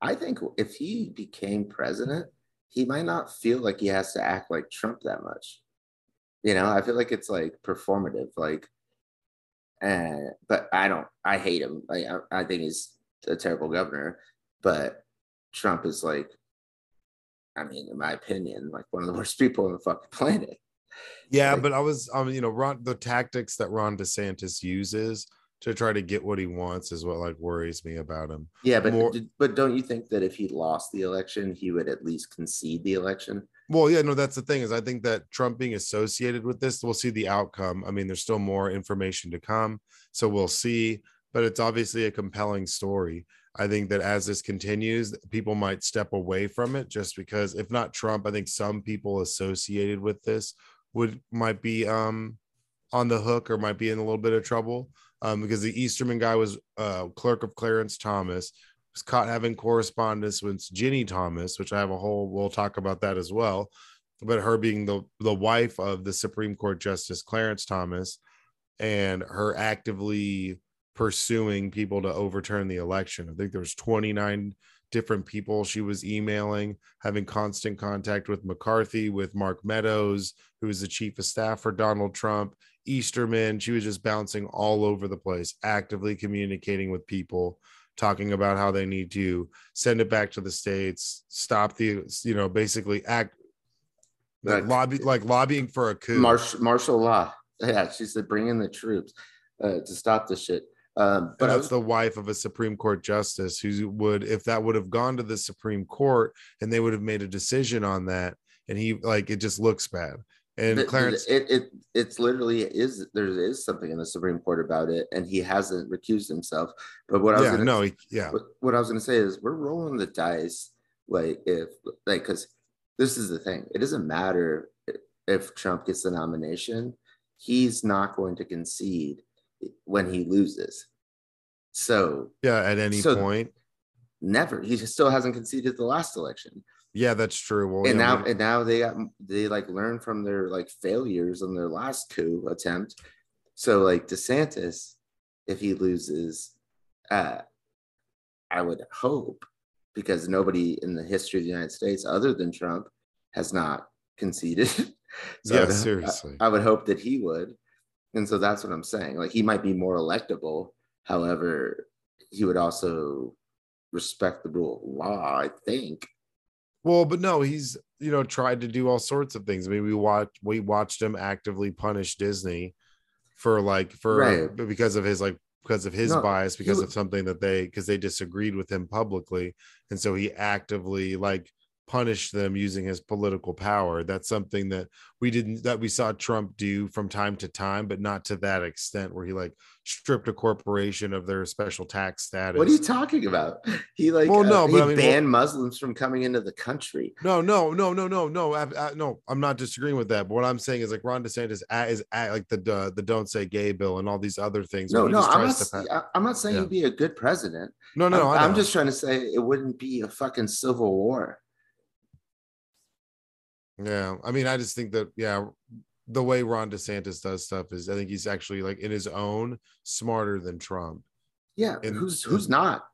I think if he became president, he might not feel like he has to act like Trump that much. You know, I feel like it's like performative, like, and but I don't, I hate him. Like, I, I think he's a terrible governor, but Trump is like, I mean, in my opinion, like one of the worst people on the fucking planet. Yeah, but I was, um, you know, Ron, the tactics that Ron DeSantis uses to try to get what he wants is what like worries me about him. Yeah, but More- but don't you think that if he lost the election, he would at least concede the election? Well, yeah, no, that's the thing is I think that Trump being associated with this, we'll see the outcome. I mean, there's still more information to come, so we'll see. But it's obviously a compelling story. I think that as this continues, people might step away from it just because, if not Trump, I think some people associated with this would might be um on the hook or might be in a little bit of trouble. Um, because the Easterman guy was uh clerk of Clarence Thomas, was caught having correspondence with Ginni Thomas, which I have a whole we'll talk about that as well. But her being the the wife of the Supreme Court Justice Clarence Thomas and her actively pursuing people to overturn the election. I think there was 29 different people she was emailing, having constant contact with McCarthy, with Mark Meadows, who is the chief of staff for Donald Trump, Easterman. She was just bouncing all over the place, actively communicating with people, talking about how they need to send it back to the states, stop the, you know, basically act like, Like- lobby, like lobbying for a coup. Marsh, martial law. Yeah, she said bring in the troops uh, to stop the shit. Um, but that's was, the wife of a Supreme Court justice who would, if that would have gone to the Supreme Court and they would have made a decision on that, and he like it just looks bad. And th- th- Clarence, it, it it's literally is there is something in the Supreme Court about it, and he hasn't recused himself. But what I was yeah, gonna no, he, yeah, what, what I was going to say is we're rolling the dice like if like because this is the thing it doesn't matter if Trump gets the nomination he's not going to concede when he loses so yeah. At any So- point, never he still hasn't conceded the last election yeah, that's true. Well, and yeah, now we- and now they got they like learn from their like failures on their last coup attempt so like desantis if he loses uh i would hope because nobody in the history of the united states other than trump has not conceded so Yeah, I'd- seriously. I, I would hope that he would and so that's what i'm saying like he might be more electable however he would also respect the rule of law i think Well, but no, he's you know tried to do all sorts of things. I mean, we watched we watched him actively punish Disney for like for Right. because of his like because of his No, bias because wa- of something that they because they disagreed with him publicly, and so he actively like punished them using his political power. That's something that we didn't that we saw Trump do from time to time, but not to that extent where he like stripped a corporation of their special tax status. What are you talking about? He like Well, no, uh, but he I mean, banned Muslims from coming into the country. No, no, no, no, no, no, I, I, no. I'm not disagreeing with that. But what I'm saying is like Ron DeSantis is a- like the uh, the don't say gay bill and all these other things. No, no, I'm not. to pa- I- I'm not saying Yeah. he'd be a good president. no, no, I'm, I'm just trying to say it wouldn't be a fucking civil war. Yeah. I mean, I just think that yeah, the way Ron DeSantis does stuff is I think he's actually like in his own smarter than Trump. Yeah, And- who's who's not?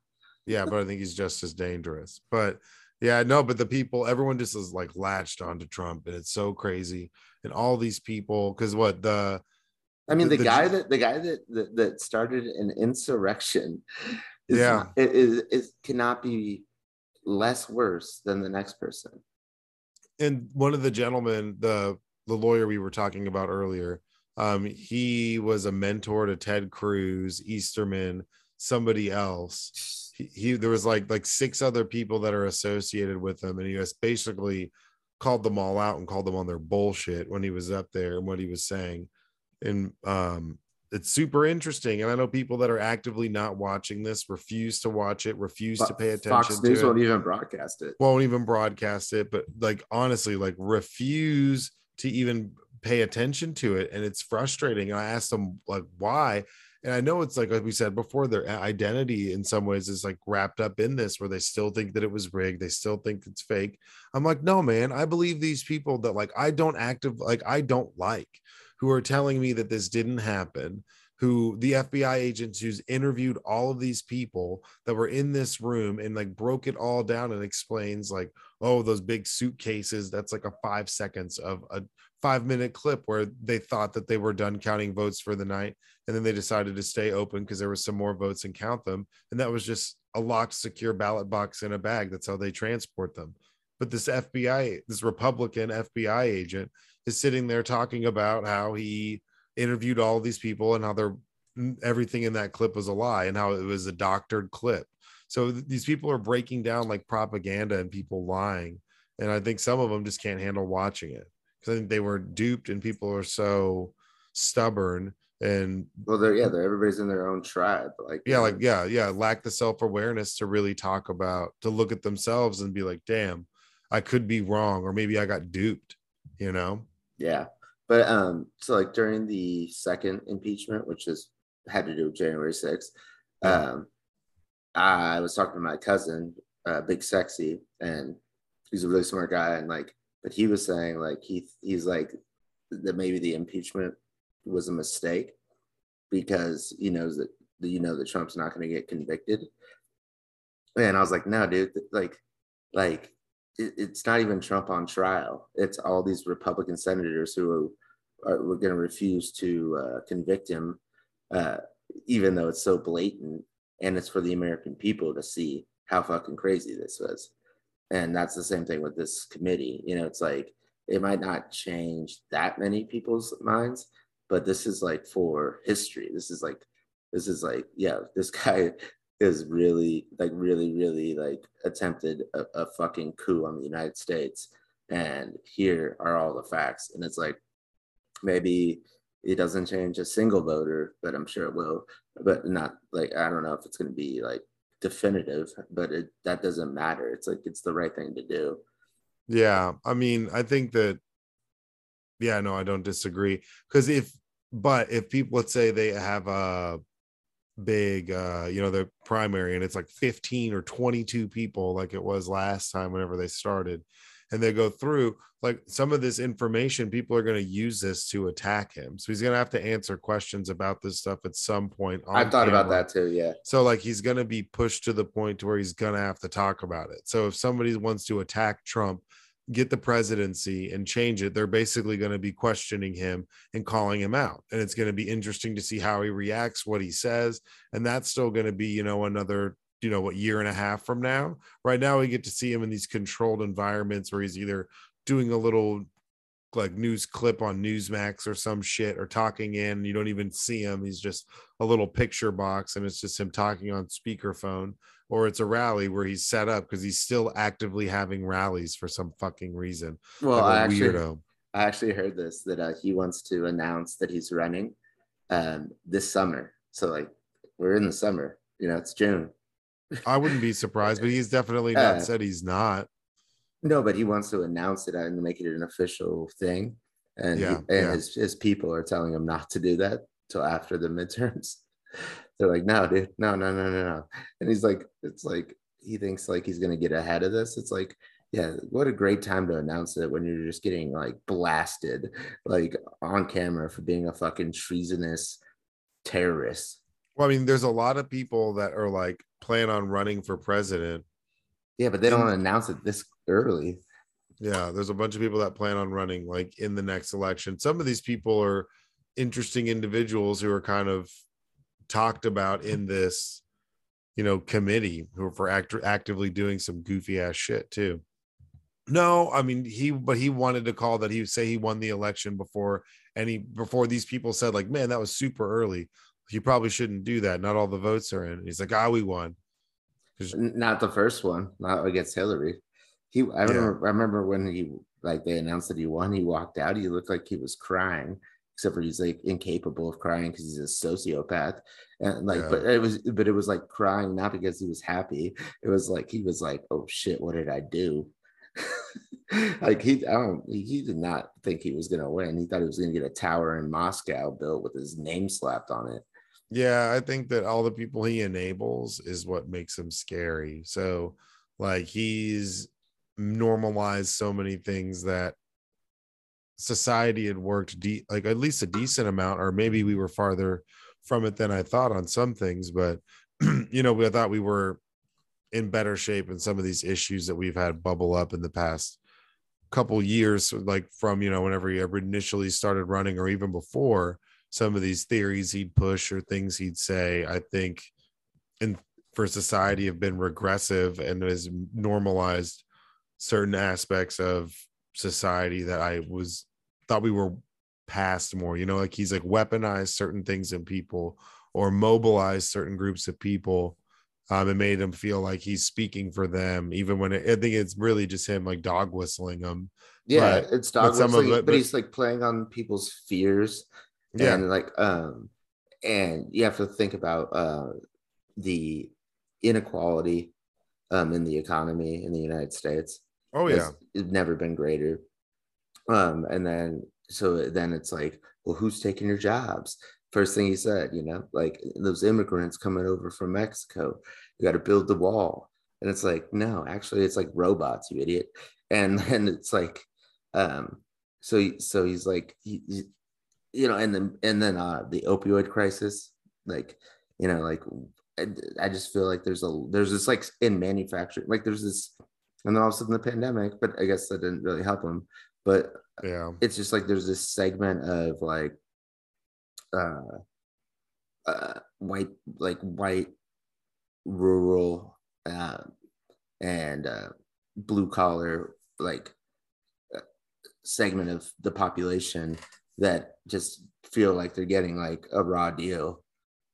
Yeah, but I think he's just as dangerous. But yeah, no, but the people, everyone just is like latched onto Trump, and it's so crazy. And all these people, because what the I mean, The- the, guy that the guy that that, that started an insurrection, is Yeah. not- it is it cannot be less worse than the next person. And one of the gentlemen, the the lawyer we were talking about earlier, um, he was a mentor to Ted Cruz, Easterman, somebody else. He, he there was like like six other people that are associated with him, and he was basically called them all out and called them on their bullshit when he was up there and what he was saying. And um it's super interesting. And I know people that are actively not watching this refuse to watch it, refuse to pay attention Fox News won't even broadcast it. won't even broadcast it but like honestly like refuse to even pay attention to it and it's frustrating and i asked them like why and i know it's like like we said before their identity in some ways is like wrapped up in this where they still think that it was rigged they still think it's fake i'm like no man i believe these people that like i don't active like i don't like who are telling me that this didn't happen who the FBI agents who's interviewed all of these people that were in this room and like broke it all down and explains like oh those big suitcases that's like a five seconds of a five minute clip where they thought that they were done counting votes for the night and then they decided to stay open because there was some more votes and count them and that was just a locked secure ballot box in a bag. That's how they transport them. But this fbi this republican fbi agent is sitting there talking about how he interviewed all these people and how they're mm, everything in that clip was a lie and how it was a doctored clip so th- these people are breaking down like propaganda and people lying. And I think some of them just can't handle watching it because I think they were duped and people are so stubborn and Well, they're yeah, they're everybody's in their own tribe. Like yeah, like yeah, yeah, lack the self-awareness to really talk about to look at themselves and be like, damn, I could be wrong, or maybe I got duped, you know? Yeah. But um, so like during the second impeachment, which is had to do with January 6th, um, I was talking to my cousin, uh, Big Sexy, and he's a really smart guy. And like, but he was saying like he he's like that maybe the impeachment was a mistake because he knows that you know that Trump's not going to get convicted. And I was like, no, dude, like, like it, it's not even Trump on trial. It's all these Republican senators who are, we're going to refuse to uh, convict him, uh, even though it's so blatant, and it's for the American people to see how fucking crazy this was. And that's the same thing with this committee. You know, it's like it might not change that many people's minds, but this is like for history. This is like, this is like, yeah, this guy is really like really really like attempted a, a fucking coup on the United States, and here are all the facts, and it's like maybe it doesn't change a single voter, but I'm sure it will. But not like I don't know if it's going to be like definitive, but it that doesn't matter. It's like it's the right thing to do. Yeah, I mean, I think that. Yeah, no, I don't disagree. Because if, but if people let's say they have a big, uh, you know, the primary, and it's like 15 or 22 people, like it was last time whenever they started, and they go through like some of this information people are going to use this to attack him. So he's going to have to answer questions about this stuff at some point i've thought camera. about that too yeah. So like he's going to be pushed to the point to where he's going to have to talk about it. So if somebody wants to attack trump get the presidency and change it they're basically going to be questioning him and calling him out. And it's going to be interesting to see how he reacts what he says. And that's still going to be you know another you know what year and a half from now. Right now we get to see him in these controlled environments where he's either doing a little like news clip on newsmax or some shit or talking in you don't even see him he's just a little picture box and it's just him talking on speakerphone or it's a rally where he's set up because he's still actively having rallies for some fucking reason well like I, actually, weirdo. I actually heard this that uh, he wants to announce that he's running um, this summer so like we're in the summer you know it's june I wouldn't be surprised, but he's definitely not uh, said he's not. No, but he wants to announce it and make it an official thing. And, yeah, he, and yeah. His, his people are telling him not to do that till after the midterms. They're like, no, dude, no, no, no, no, no. And he's like, it's like he thinks like he's gonna get ahead of this. It's like, yeah, what a great time to announce it when you're just getting like blasted like on camera for being a fucking treasonous terrorist. Well, I mean, there's a lot of people that are like plan on running for president. Yeah, but they don't announce it this early. Yeah, there's a bunch of people that plan on running like in the next election. Some of these people are interesting individuals who are kind of talked about in this, you know, committee who are for act- actively doing some goofy ass shit too. No, I mean he, but he wanted to call that he say he won the election before any before these people said like, man, that was super early you probably shouldn't do that. Not all the votes are in. he's like, ah, we won. Not the first one, not against Hillary. He, I remember, I remember when he like they announced that he won. He walked out. He looked like he was crying, except for he's like incapable of crying because he's a sociopath. And like, yeah. but it was, but it was like crying not because he was happy. It was like he was like, oh shit, what did I do? like he, I don't, he did not think he was gonna win. He thought he was gonna get a tower in Moscow built with his name slapped on it. Yeah, I think that all the people he enables is what makes him scary. So, like, he's normalized so many things that society had worked de- like at least a decent amount, or maybe we were farther from it than I thought on some things. But you know, we I thought we were in better shape in some of these issues that we've had bubble up in the past couple years, like from you know whenever he ever initially started running, or even before some of these theories he'd push or things he'd say, I think in for society have been regressive and has normalized certain aspects of society that I was thought we were past more, you know, like he's like weaponized certain things in people or mobilized certain groups of people um, and made them feel like he's speaking for them, even when it, I think it's really just him like dog whistling them. Yeah, but, it's dog whistling, it, but, but, he's like playing on people's fears yeah. and like um and you have to think about uh the inequality um in the economy in the united states oh yeah. it's never been greater. Um and then so then it's like well who's taking your jobs? First thing he said you know like those immigrants coming over from mexico you got to build the wall. And it's like no actually it's like robots you idiot. And then it's like um so so he's like he, you know, and then and then uh the opioid crisis, like you know, like I, I just feel like there's a there's this like in manufacturing, like there's this, and then all of a sudden the pandemic, but I guess that didn't really help him. but Yeah. it's just like there's this segment of like uh uh white like white rural uh and uh blue collar like uh, segment of the population that just feel like they're getting like a raw deal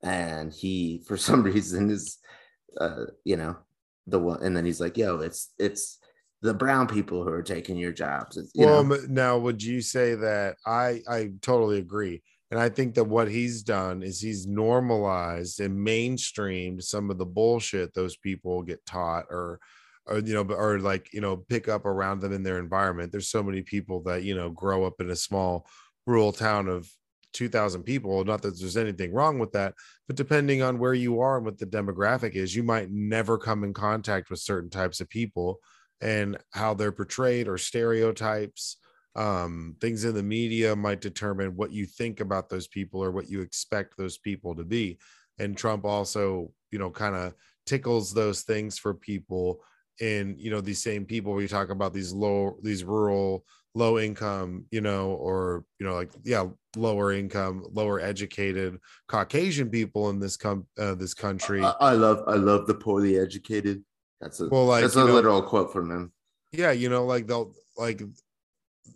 and he for some reason is uh you know the one and then he's like yo it's it's the brown people who are taking your jobs it's, you well, know now would you say that I I totally agree, and I think that what he's done is he's normalized and mainstreamed some of the bullshit those people get taught or. Or you know, or like you know, pick up around them in their environment. There's so many people that you know grow up in a small rural town of 2,000 people. Not that there's anything wrong with that, but depending on where you are and what the demographic is, you might never come in contact with certain types of people and how they're portrayed or stereotypes. Um, things in the media might determine what you think about those people or what you expect those people to be. And trump also you know kind of tickles those things for people. In you know these same people we talk about these low these rural low income you know or you know like yeah lower income lower educated caucasian people in this com- uh, this country I, I love I love the poorly educated. That's a Well, like, that's a know- literal quote from him. yeah you know like they'll like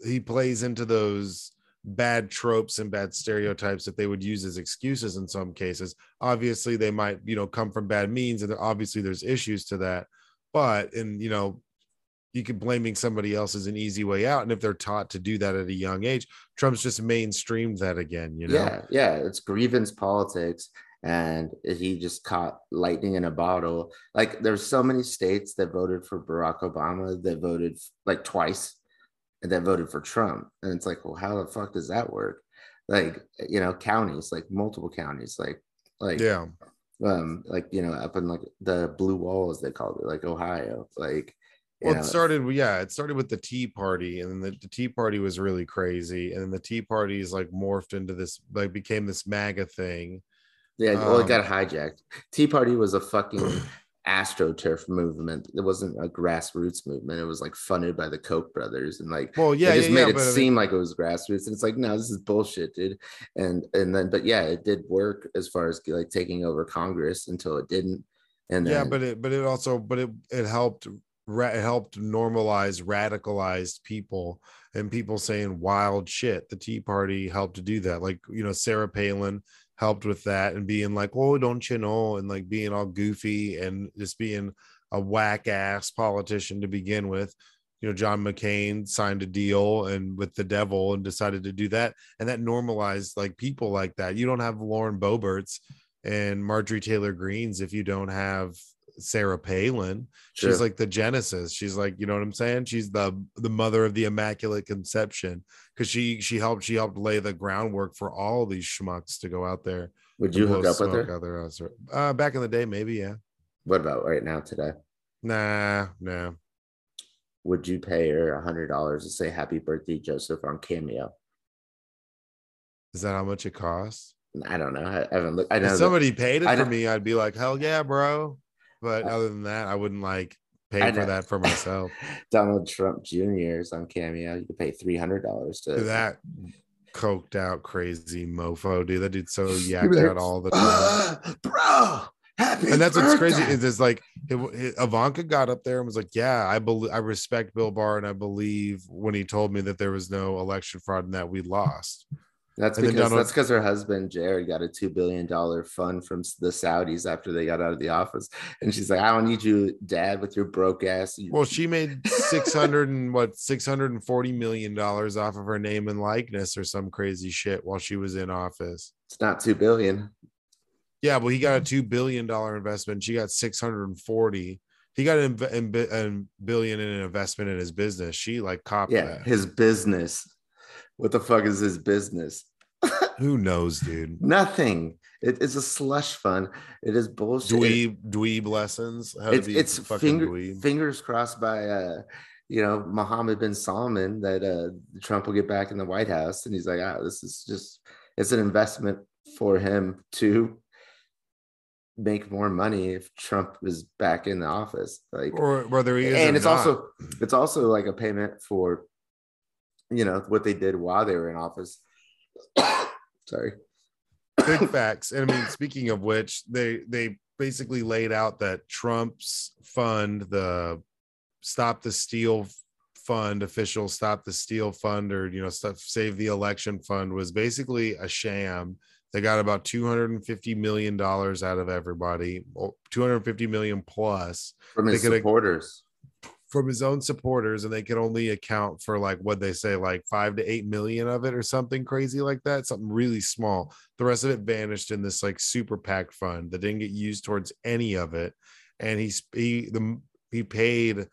he plays into those bad tropes and bad stereotypes that they would use as excuses in some cases obviously they might you know come from bad means and obviously there's issues to that but and you know you could blaming somebody else is an easy way out and if they're taught to do that at a young age trump's just mainstreamed that again you know Yeah, yeah, it's grievance politics, and he just caught lightning in a bottle. Like there's so many states that voted for Barack Obama that voted like twice, and that voted for Trump, and it's like, well, how the fuck does that work? Like you know, counties, like multiple counties, like like yeah um like you know up in like the blue wall as they called it, like Ohio, like. Well, know, it started, yeah, it started with the Tea Party, and then the, the Tea Party was really crazy, and then the Tea Party is like morphed into this, like became this MAGA thing. Yeah, well, it Um, got hijacked. Tea Party was a fucking astroturf movement. It wasn't a grassroots movement. It was like funded by the Koch brothers, and like Well, yeah, it just yeah, made yeah, it but I mean- seem like it was grassroots. And it's like, no, this is bullshit, dude. And and then, but yeah, it did work as far as like taking over Congress until it didn't. And then, yeah, but it, but it also, but it, it helped, ra- helped normalize radicalized people and people saying wild shit. The Tea Party helped to do that. Like, you know, Sarah Palin helped with that and being like, oh, don't you know, and like being all goofy and just being a whack ass politician to begin with. You know, John McCain signed a deal and with the devil and decided to do that. And that normalized like people like that. You don't have Lauren Boeberts and Marjorie Taylor Greens if you don't have Sarah Palin. Sure. She's like the genesis. She's like, you know what I'm saying? She's the the mother of the immaculate conception because she she helped she helped lay the groundwork for all these schmucks to go out there. would you hook up with her? out their ass. Uh, back in the day, maybe yeah. What about right now today? Nah, nah. Would you pay her a hundred dollars to say happy birthday, Joseph, on Cameo? Is that how much it costs? I don't know. I, haven't looked. I know If that- somebody paid it I for me, I'd be like, hell yeah, bro. But other than that, I wouldn't like pay for that for myself. Donald Trump Jr. is on Cameo. You could pay three hundred dollars to that coked out crazy mofo, dude. That dude's so yacked like, out all the time. "Ah, bro. Happy and that's what's crazy is it's like it, it- Ivanka got up there and was like, "Yeah, I believe I respect Bill Barr and I believe when he told me that there was no election fraud and that we lost." That's and because that's because her husband Jared got a two billion dollar fund from the Saudis after they got out of the office, and she's like, "I don't need you, Dad, with your broke ass." Well, she made six hundred and what six hundred and forty million dollars off of her name and likeness or some crazy shit while she was in office. it's not two billion. Yeah, well, he got a two billion dollar investment. She got six hundred and forty. He got an, a billion in an investment in his business. She like copped Yeah, that. his business. What the fuck is his business? Who knows, dude? Nothing. It is a slush fund. It is bullshit. Dweeb, dweeb lessons. How to it's be it's fucking finger, dweeb. fingers crossed by uh you know Mohammed bin Salman that uh Trump will get back in the White House and he's like ah this is just it's an investment for him to make more money if Trump is back in the office like or whether he is and it's not. also it's also like a payment for you know what they did while they were in office. Sorry. big facts. And I mean, speaking of which, they they basically laid out that Trump's fund, the Stop the Steal fund, official Stop the Steal fund, or you know, stuff Save the Election fund, was basically a sham. They got about 250 million dollars out of everybody, 250 million plus from his supporters. From his own supporters, and they can only account for like what they say, like five to eight million of it, or something crazy like that, something really small. The rest of it vanished in this like super PAC fund that didn't get used towards any of it, and he's he the he paid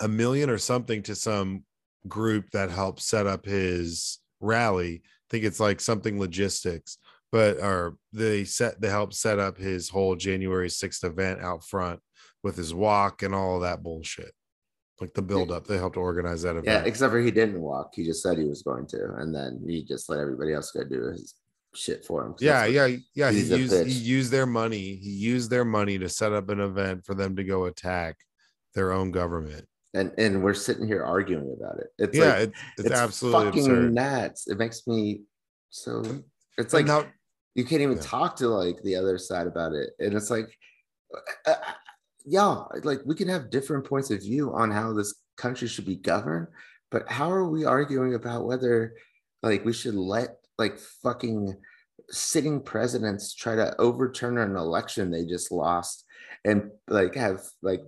a million or something to some group that helped set up his rally. I think it's like something logistics, but or they set they helped set up his whole January 6th event out front with his walk and all that bullshit. Like the build up, they helped organize that event. Yeah, except for he didn't walk. He just said he was going to, and then he just let everybody else go do his shit for him. Yeah, yeah, yeah. He used he used their money. He used their money to set up an event for them to go attack their own government. And and we're sitting here arguing about it. It's yeah, like, it's, it's absolutely fucking absurd. nuts. It makes me so. It's like you can't even Yeah. talk to like the other side about it, and it's like, uh, yeah, like we can have different points of view on how this country should be governed, but how are we arguing about whether like we should let like fucking sitting presidents try to overturn an election they just lost and like have like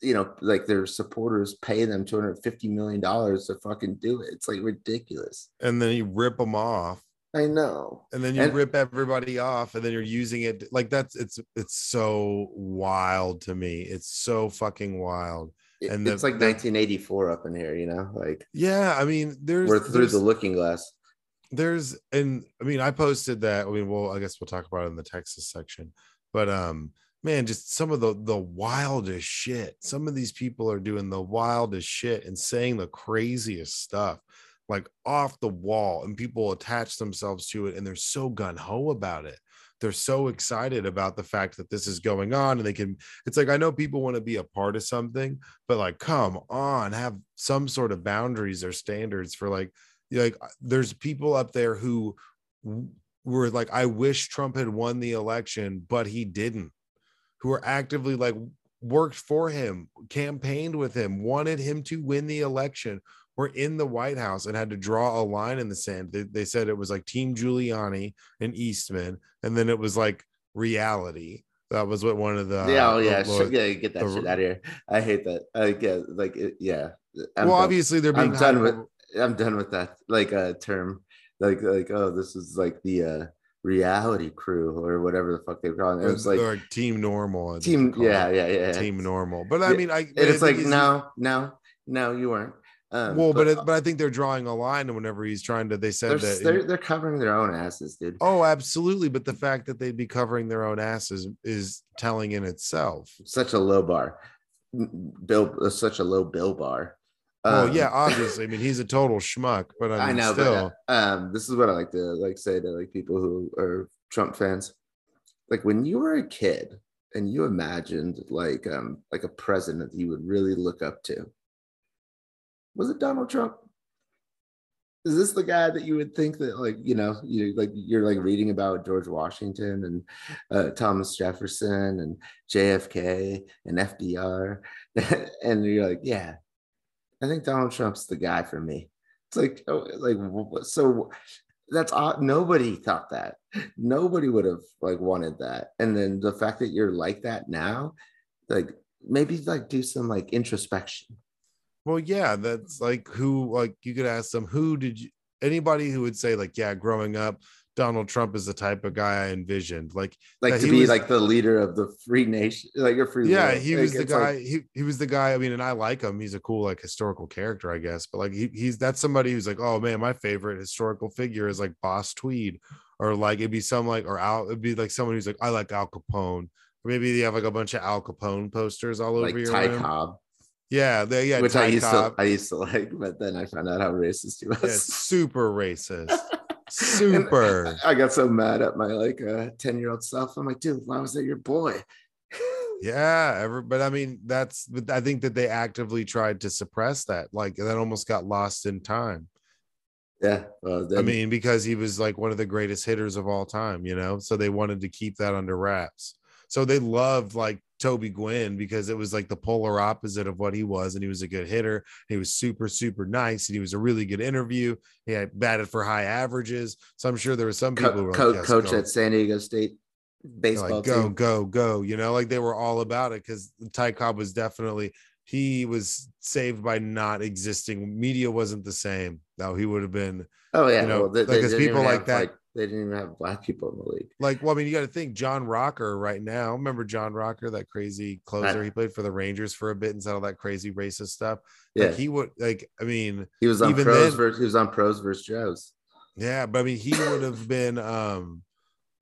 you know like their supporters pay them 250 million dollars to fucking do it? It's like ridiculous. And then you rip them off i know. And then you And- rip everybody off and then you're using it like that's it's it's so wild to me. It's so fucking wild. And the- it's like the- 1984 up in here you know like yeah i mean there's we're through there's, the looking glass. There's and i mean i posted that i mean well i guess we'll talk about it in the texas section but um man just some of the the wildest shit. Some of these people are doing the wildest shit and saying the craziest stuff like off the wall and people attach themselves to it and they're so gun-ho about it. They're so excited about the fact that this is going on and they can it's like i know people want to be a part of something but like come on have some sort of boundaries or standards for like like uh, there's people up there who were like i wish trump had won the election but he didn't who are actively like worked for him campaigned with him wanted him to win the election were in the white house and had to draw a line in the sand. They, they said it was like team giuliani and eastman and then it was like reality. That was what one of the yeah oh yeah yeah get that the- shit out of here. I hate that. I get like it, yeah. I'm well done- obviously they're I'm being done with- i'm done with that like a term. Like like oh this is like the uh reality crew or whatever the fuck they were calling it, it was like team normal team yeah yeah yeah. Team normal. But i mean i it's like no no no you weren't um, well but it, but i think they're drawing a line whenever he's trying to they said they're, that they're, they're covering their own asses dude. Oh absolutely but the fact that they'd be covering their own asses is telling in itself. Such a low bar. Bill uh, such a low bill bar. Oh Um, yeah obviously i mean he's a total schmuck but i, I know, still. but um, this is what I like to like say to like people who are Trump fans. Like when you were a kid and you imagined like um like a president that you would really look up to, was it Donald Trump? Is this the guy that you would think that like you know you like you're like reading about George Washington and uh, Thomas Jefferson and JFK and FDR and you're like yeah, I think Donald Trump's the guy for me. It's like, oh, like so. That's odd. Nobody thought that. Nobody would have like wanted that. And then the fact that you're like that now, like maybe like do some like introspection. Well yeah that's like who like you could ask them who did you anybody who would say like yeah growing up donald trump is the type of guy i envisioned like Like to be was- like the leader of the free nation, like a free. yeah world. he Like, was the it's like- guy he, he was the guy i mean and i like him he's a cool like historical character i guess but like he, he's that's somebody who's like oh man my favorite historical figure is like boss tweed or like it'd be some like or al it'd be like someone who's like i like al capone or maybe they have like a bunch of al capone posters all over like your Ty room Cobb, yeah they yeah which I used to I used to like, but then I found out how racist he was. yeah, super racist super I got so mad at my like uh 10 year old self. I'm like, dude, why was that your boy? Yeah, ever, but I mean, that's. I think that they actively tried to suppress that. Like that almost got lost in time. Yeah. Well, I mean, because he was like one of the greatest hitters of all time, you know. So they wanted to keep that under wraps. So they loved like Tony Gwynn because it was like the polar opposite of what he was, and he was a good hitter. He was super, super nice, and he was a really good interview. He had batted for high averages. So I'm sure there were some people Co- who were co- like, yes, coach go. at San Diego State baseball like, go, team. go, go. You know, like they were all about it because Ty Cobb was definitely he was saved by not existing. Media wasn't the same. Now he would have been Oh yeah, you know, well, they, like, they people like that- they didn't even have black people in the league. like, well, I mean, you got to think John Rocker right now. Remember John Rocker, that crazy closer? Right. He played for the Rangers for a bit and said all that crazy racist stuff. Yeah, Like he would like, I mean, he was on even pros then- versus he was on pros versus Joes. yeah, but I mean, he would have been um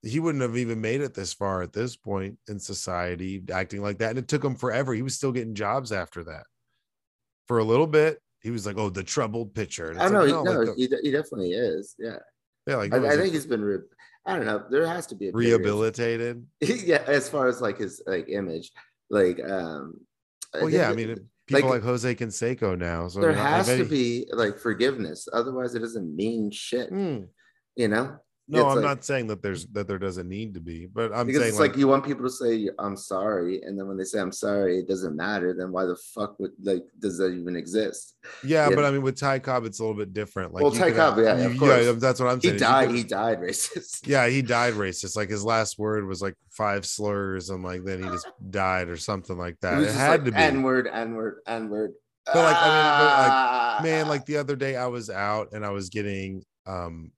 he wouldn't have even made it this far at this point in society acting like that. And it took him forever. He was still getting jobs after that. For a little bit, he was like, "Oh, the troubled pitcher." I know, like, he, no, no, like the- he, he definitely is. Yeah, yeah, like I, I think he's been. Re- I don't know. There has to be a rehabilitated. yeah, as far as like his like image, like um. Well, think yeah, I mean, it- people like- like, Jose Canseco now. So there has to be like forgiveness, otherwise it doesn't mean shit. Hmm. You know, No, I'm like- not saying that there's that there doesn't need to be, but I'm because saying it's like, like, you want people to say I'm sorry, and then when they say I'm sorry, it doesn't matter. Then why the fuck would like does that even exist? yeah, yeah. but I mean with Ty Cobb, it's a little bit different. Like Well, Ty could have- Cobb, yeah, you- of course. that's what I'm saying. you died. could- He died racist. yeah, he died racist. Like his last word was like five slurs, and like then he just died or something like that. was It, had like to be. N word, N word, N word. But, like, I mean, but, like, Ah. man like the other day i was out and i was getting um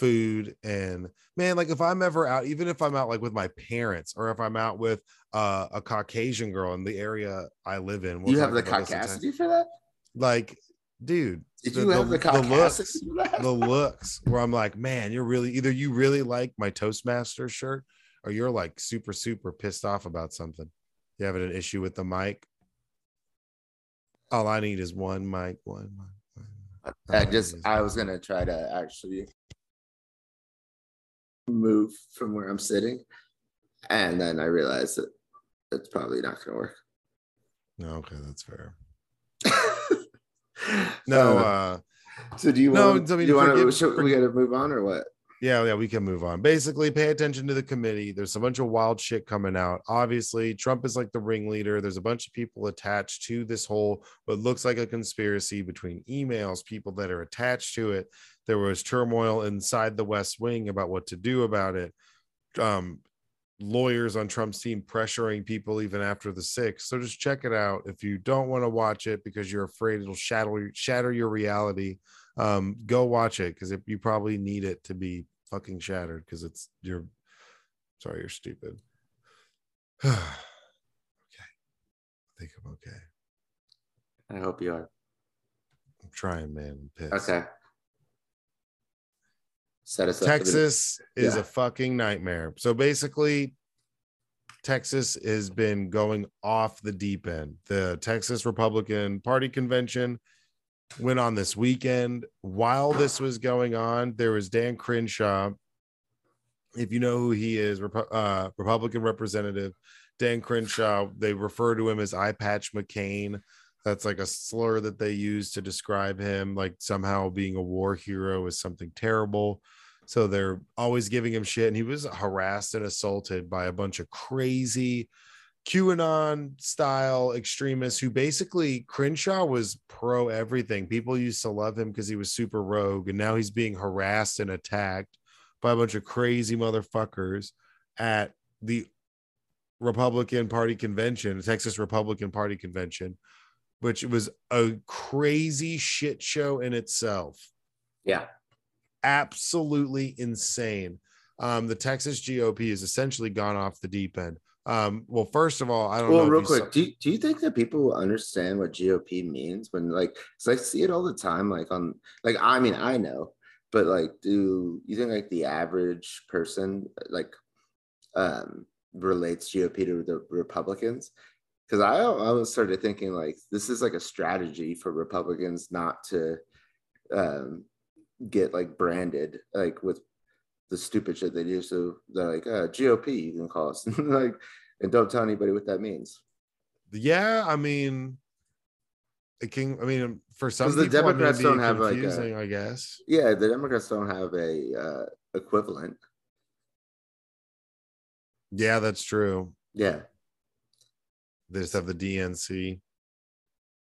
food and man like if i'm ever out even if i'm out like with my parents or if i'm out with uh, a caucasian girl in the area i live in we'll you have the about this in time. caucasity for that? like dude Did you have the, caucasity looks for that? the looks where i'm like man you're really either you really like my toastmaster shirt or you're like super super pissed off about something you having an issue with the mic all i need is one mic one mic one mic. All I just I was gonna try to actually move from where I'm sitting, and then I realized that it's probably not gonna work. No, okay, that's fair. No, Uh, uh so do you no, want? I mean, do you want to? we got to move on or what? Yeah, yeah, we can move on. Basically, pay attention to the committee. There's a bunch of wild shit coming out. Obviously, Trump is like the ringleader. There's a bunch of people attached to this whole what looks like a conspiracy between emails, people that are attached to it. There was turmoil inside the West Wing about what to do about it. Um, lawyers on Trump's team pressuring people even after the six. So just check it out. If you don't want to watch it because you're afraid it'll shatter shatter your reality, um, go watch it because you probably need it to be fucking shattered because it's you're sorry, you're stupid. okay. I think I'm okay. I hope you are. I'm trying, man. I'm pissed. Okay. Set us up. the- Texas is Yeah. a fucking nightmare. So basically, Texas has been going off the deep end. The Texas Republican Party convention went on this weekend. While this was going on, there was Dan Crenshaw. If you know who he is, uh, Republican representative Dan Crenshaw, they refer to him as Eye Patch McCain. That's like a slur that they use to describe him, like somehow being a war hero is something terrible. So they're always giving him shit. And he was harassed and assaulted by a bunch of crazy QAnon style extremists who basically Crenshaw was pro everything. People used to love him because he was super rogue. And now he's being harassed and attacked by a bunch of crazy motherfuckers at the Republican Party convention, Texas Republican Party convention, which was a crazy shit show in itself yeah. absolutely insane. Um, the Texas GOP has essentially gone off the deep end. Um, well, first of all, I don't Well, know. real quick, saw- do you, do you think that people understand what GOP means when like because I see it all the time, like on like I mean I know, but like do you think like the average person like um relates GOP to the Republicans? Because I I was started thinking like this is like a strategy for Republicans not to um get like branded like with the stupid shit they do. So they're like uh, GOP, you can call us like And don't tell anybody what that means. Yeah, I mean, it can. I mean, for some the people, Democrats don't have, like, a-. I guess. Yeah, the Democrats don't have a uh, equivalent. Yeah, that's true. Yeah. They just have the DNC.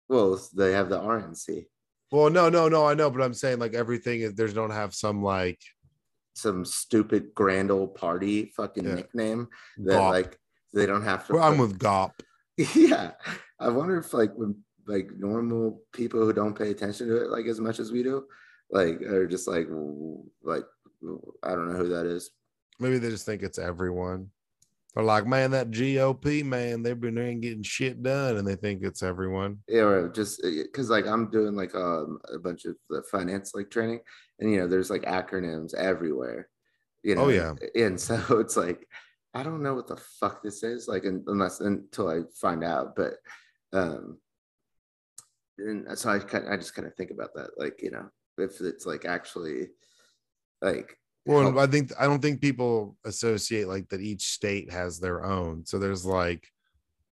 Well, they have the RNC. Well, no, no, no. I know, but I'm saying like everything is. There's don't have some like Some stupid grand old party fucking Yeah. nickname that GOP. like they don't have to. Well, I'm with GOP. yeah. I wonder if like when like normal people who don't pay attention to it like as much as we do, like are just like like I don't know who that is. Maybe they just think it's everyone. They're like, man, that GOP man, they've been there and getting shit done, and they think it's everyone. Yeah, or just because like I'm doing like um, a bunch of the finance like training, and you know there's like acronyms everywhere. You know, Oh, yeah. and so it's like I don't know what the fuck this is like unless until I find out. But um, and so I kind I just kind of think about that, like you know, if it's like actually like Well, I think I don't think people associate like that each state has their own. So there's like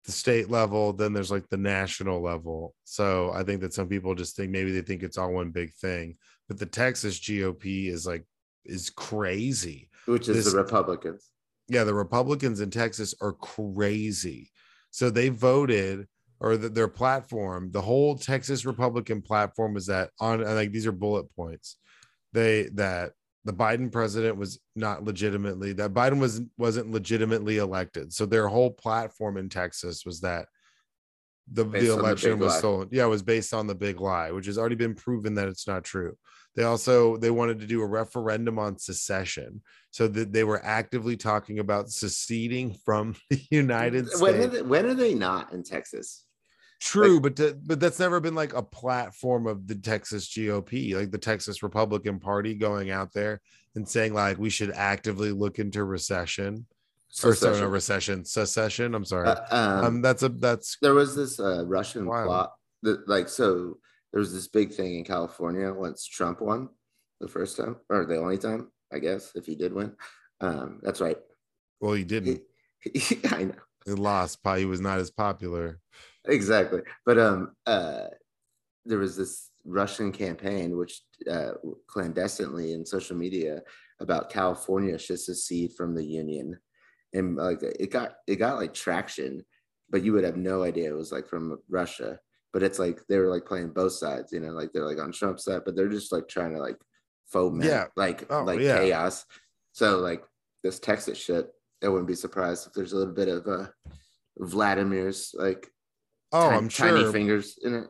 the state level, then there's like the national level. So I think that some people just think maybe they think it's all one big thing. But the Texas GOP is like is crazy. which is this- the Republicans. yeah, the Republicans in Texas are crazy. So they voted, or the, their platform, the whole Texas Republican platform is that on like these are bullet points. They that the Biden president was not legitimately that Biden was wasn't legitimately elected. So their whole platform in Texas was that the, the on the election was lie. stolen. Yeah, it was based on the big lie, which has already been proven that it's not true. They also they wanted to do a referendum on secession, so that they were actively talking about seceding from the United When are, States. they, when are they not in Texas? True, but to, but that's never been like a platform of the Texas GOP, like the Texas Republican Party going out there and saying like we should actively look into recession or sorry, Secession. no, recession, secession. I'm sorry. Uh, um, um, that's a that's there was this uh, Russian Wild. plot that, like, so there was this big thing in California once Trump won the first time or the only time, I guess, if he did win. Um, that's right. well, he didn't. He, I know He lost. Probably he was not as popular. exactly, but um, uh, there was this Russian campaign which uh, clandestinely in social media about California should secede from the union, and like it got it got like traction, but you would have no idea it was like from Russia. But it's like they were like playing both sides, you know, like they're like on Trump's side, but they're just like trying to like foment Yeah. like Oh, like yeah. chaos. So like this Texas shit, I wouldn't be surprised if there's a little bit of uh Vladimir's like Oh, I'm sure. tiny fingers in it.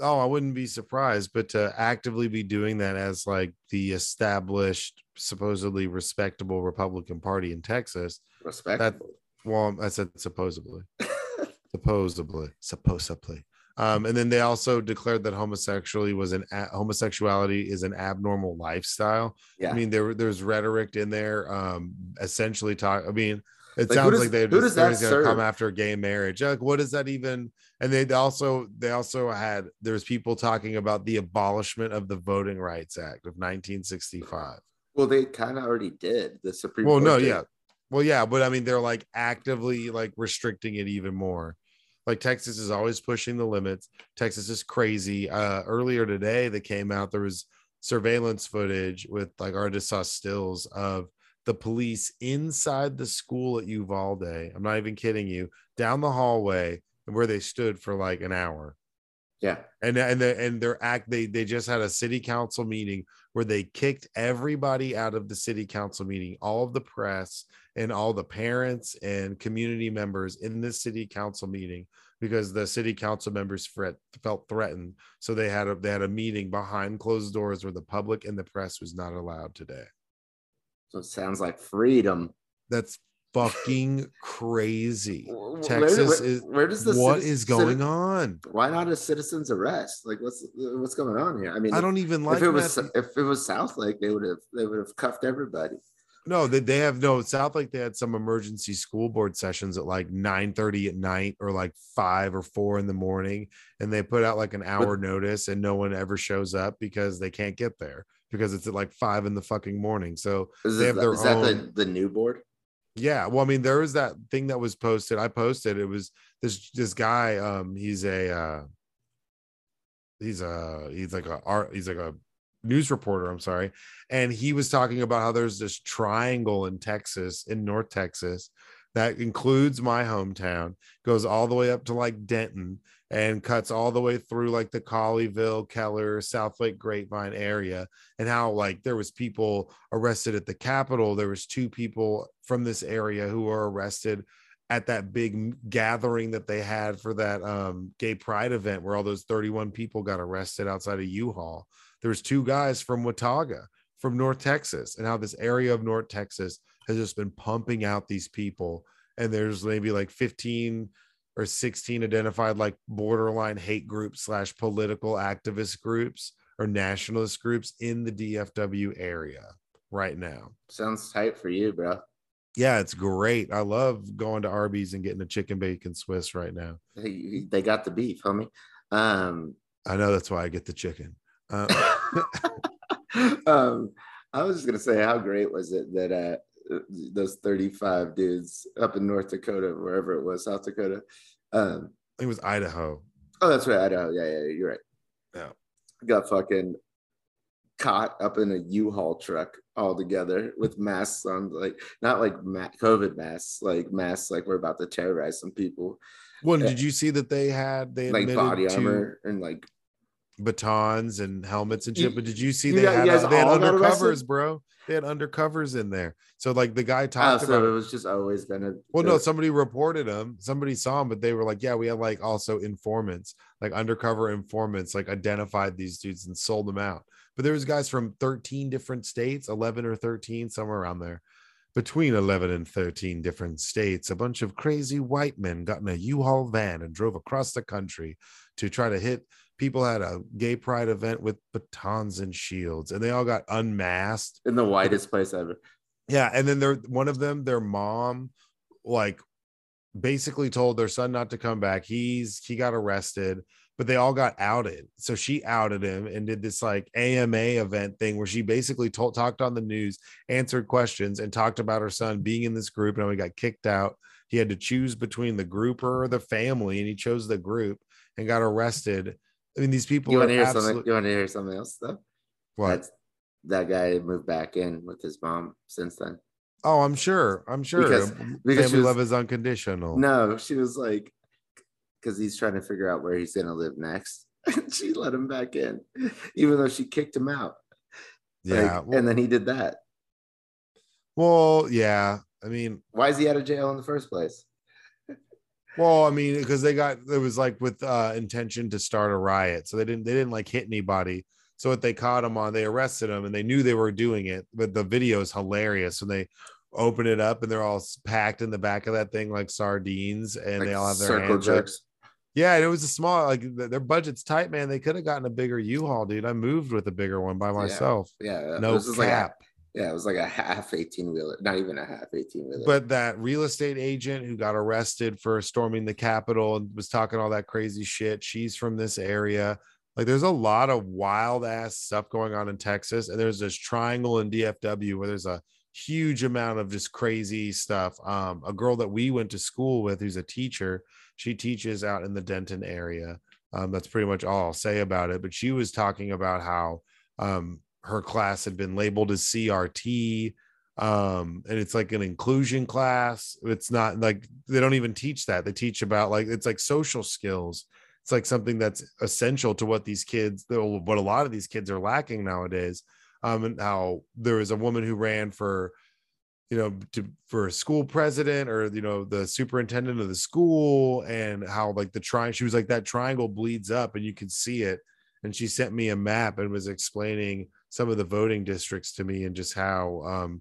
oh, I wouldn't be surprised, but to actively be doing that as like the established, supposedly respectable Republican Party in Texas. Respectable. Well, I said supposedly, supposedly, supposedly. Um, and then they also declared that homosexuality was an a- homosexuality is an abnormal lifestyle. yeah. I mean, there there's rhetoric in there, um, essentially talk. I mean, it Like, sounds does- like they who does that going to come after gay marriage. Like, what does that even? And they also they also had there's people talking about the abolishment of the Voting Rights Act of 1965. Well, they kind of already did. The Supreme Well, Court. no, did. yeah, well, yeah, but I mean, they're like actively like restricting it even more. Like Texas is always pushing the limits. Texas is crazy. Uh, earlier today, that came out there was surveillance footage with like saw stills of the police inside the school at Uvalde. I'm not even kidding you. Down the hallway and where they stood for like an hour Yeah. and and the, and their act they they just had a city council meeting where they kicked everybody out of the city council meeting all of the press and all the parents and community members in this city council meeting because the city council members fret, felt threatened so they had a they had a meeting behind closed doors where the public and the press was not allowed today So it sounds like freedom. that's fucking crazy texas where, is where does the what is going on Why not a citizen's arrest? Like, what's what's going on here? I mean, i don't even like if it was Matthew- if it was Southlake, they would have they would have cuffed everybody. No, they, they have no Southlake. They had some emergency school board sessions at like 9 30 at night or like five or four in the morning. And they put out like an hour notice and no one ever shows up because they can't get there because it's at like five in the fucking morning. So Is, They have their is that own- the, the new board? Yeah, well, I mean, there was that thing that was posted. I posted it was this this guy. Um, he's a uh, he's a he's like a art he's like a news reporter. I'm sorry, and he was talking about how there's this triangle in Texas, in North Texas, that includes my hometown, goes all the way up to like Denton, and cuts all the way through like the Colleyville, Keller, Southlake, Grapevine area, and how like there was people arrested at the Capitol. There was two people from this area who were arrested at that big gathering that they had for that um, gay pride event where all those 31 people got arrested outside of U-Haul. There was two guys from Watauga, from North Texas, and how this area of North Texas has just been pumping out these people. And there's maybe like 15 or 16 identified like borderline hate groups slash political activist groups or nationalist groups in the DFW area right now. Sounds tight for you, bro. Yeah, it's great. I love going to Arby's and getting a chicken bacon Swiss right now. They, got the beef, homie. Um, I know that's why I get the chicken. Uh, um, I was just gonna say, how great was it that uh, those 35 dudes up in North Dakota, wherever it was, South Dakota. Um, it was Idaho. Oh, that's right, Idaho. Yeah, yeah, you're right. Yeah, got fucking caught up in a U-Haul truck all together with masks on, like not like COVID masks, like masks like we're about to terrorize some people. Well, did you see that they had they like body armor and like batons and helmets and shit. But did you see they had, uh, they had undercovers, bro? They had undercovers in there. So like the guy talked oh, so about it was just always gonna. Well, no, somebody reported him. Somebody saw him, but they were like, "Yeah, we had like also informants, like undercover informants, like identified these dudes and sold them out." But there was guys from 13 different states, 11 or 13, somewhere around there. Between 11 and 13 different states, a bunch of crazy white men got in a U-Haul van and drove across the country to try to hit people had a gay pride event with batons and shields and they all got unmasked. In the whitest place ever. Yeah and then they're one of them their mom like basically told their son not to come back. He's he got arrested but they all got outed. So she outed him and did this like ama event thing where she basically told talked on the news answered questions and talked about her son being in this group and he got kicked out. He had to choose between the group or the family and he chose the group and got arrested I mean, these people. You want to hear absolute... something? You want to hear something else though? What? That's, that guy moved back in with his mom since then. Oh, I'm sure. I'm sure. Because, because family was, love is unconditional. No, she was like, because he's trying to figure out where he's gonna live next. she let him back in, even though she kicked him out. Yeah, like, well, and then he did that. Well, yeah. I mean, why is he out of jail in the first place? Well, I mean, because they got it was like with uh intention to start a riot. So they didn't they didn't like hit anybody. So what they caught him on, they arrested him and they knew they were doing it, but the video is hilarious. And they open it up and they're all packed in the back of that thing like sardines and like they all have their hands jerks. Yeah, and it was a small like their budget's tight, man. They could have gotten a bigger U-Haul, dude. I moved with a bigger one by myself. Yeah, yeah. no cap. Like yeah, it was like a half 18 wheeler, not even a half 18 wheeler. But that real estate agent who got arrested for storming the Capitol and was talking all that crazy shit, she's from this area. Like there's a lot of wild ass stuff going on in Texas. And there's this triangle in DFW where there's a huge amount of just crazy stuff. Um, a girl that we went to school with who's a teacher, she teaches out in the Denton area. Um, that's pretty much all I'll say about it. But she was talking about how um, her class had been labeled as CRT um and it's like an inclusion class. It's not like they don't even teach that. They teach about like it's like social skills. It's like something that's essential to what these kids what a lot of these kids are lacking nowadays um and how there was a woman who ran for you know to for school president or you know the superintendent of the school and how like the triangle she was like that triangle bleeds up and you can see it. And she sent me a map and was explaining some of the voting districts to me and just how um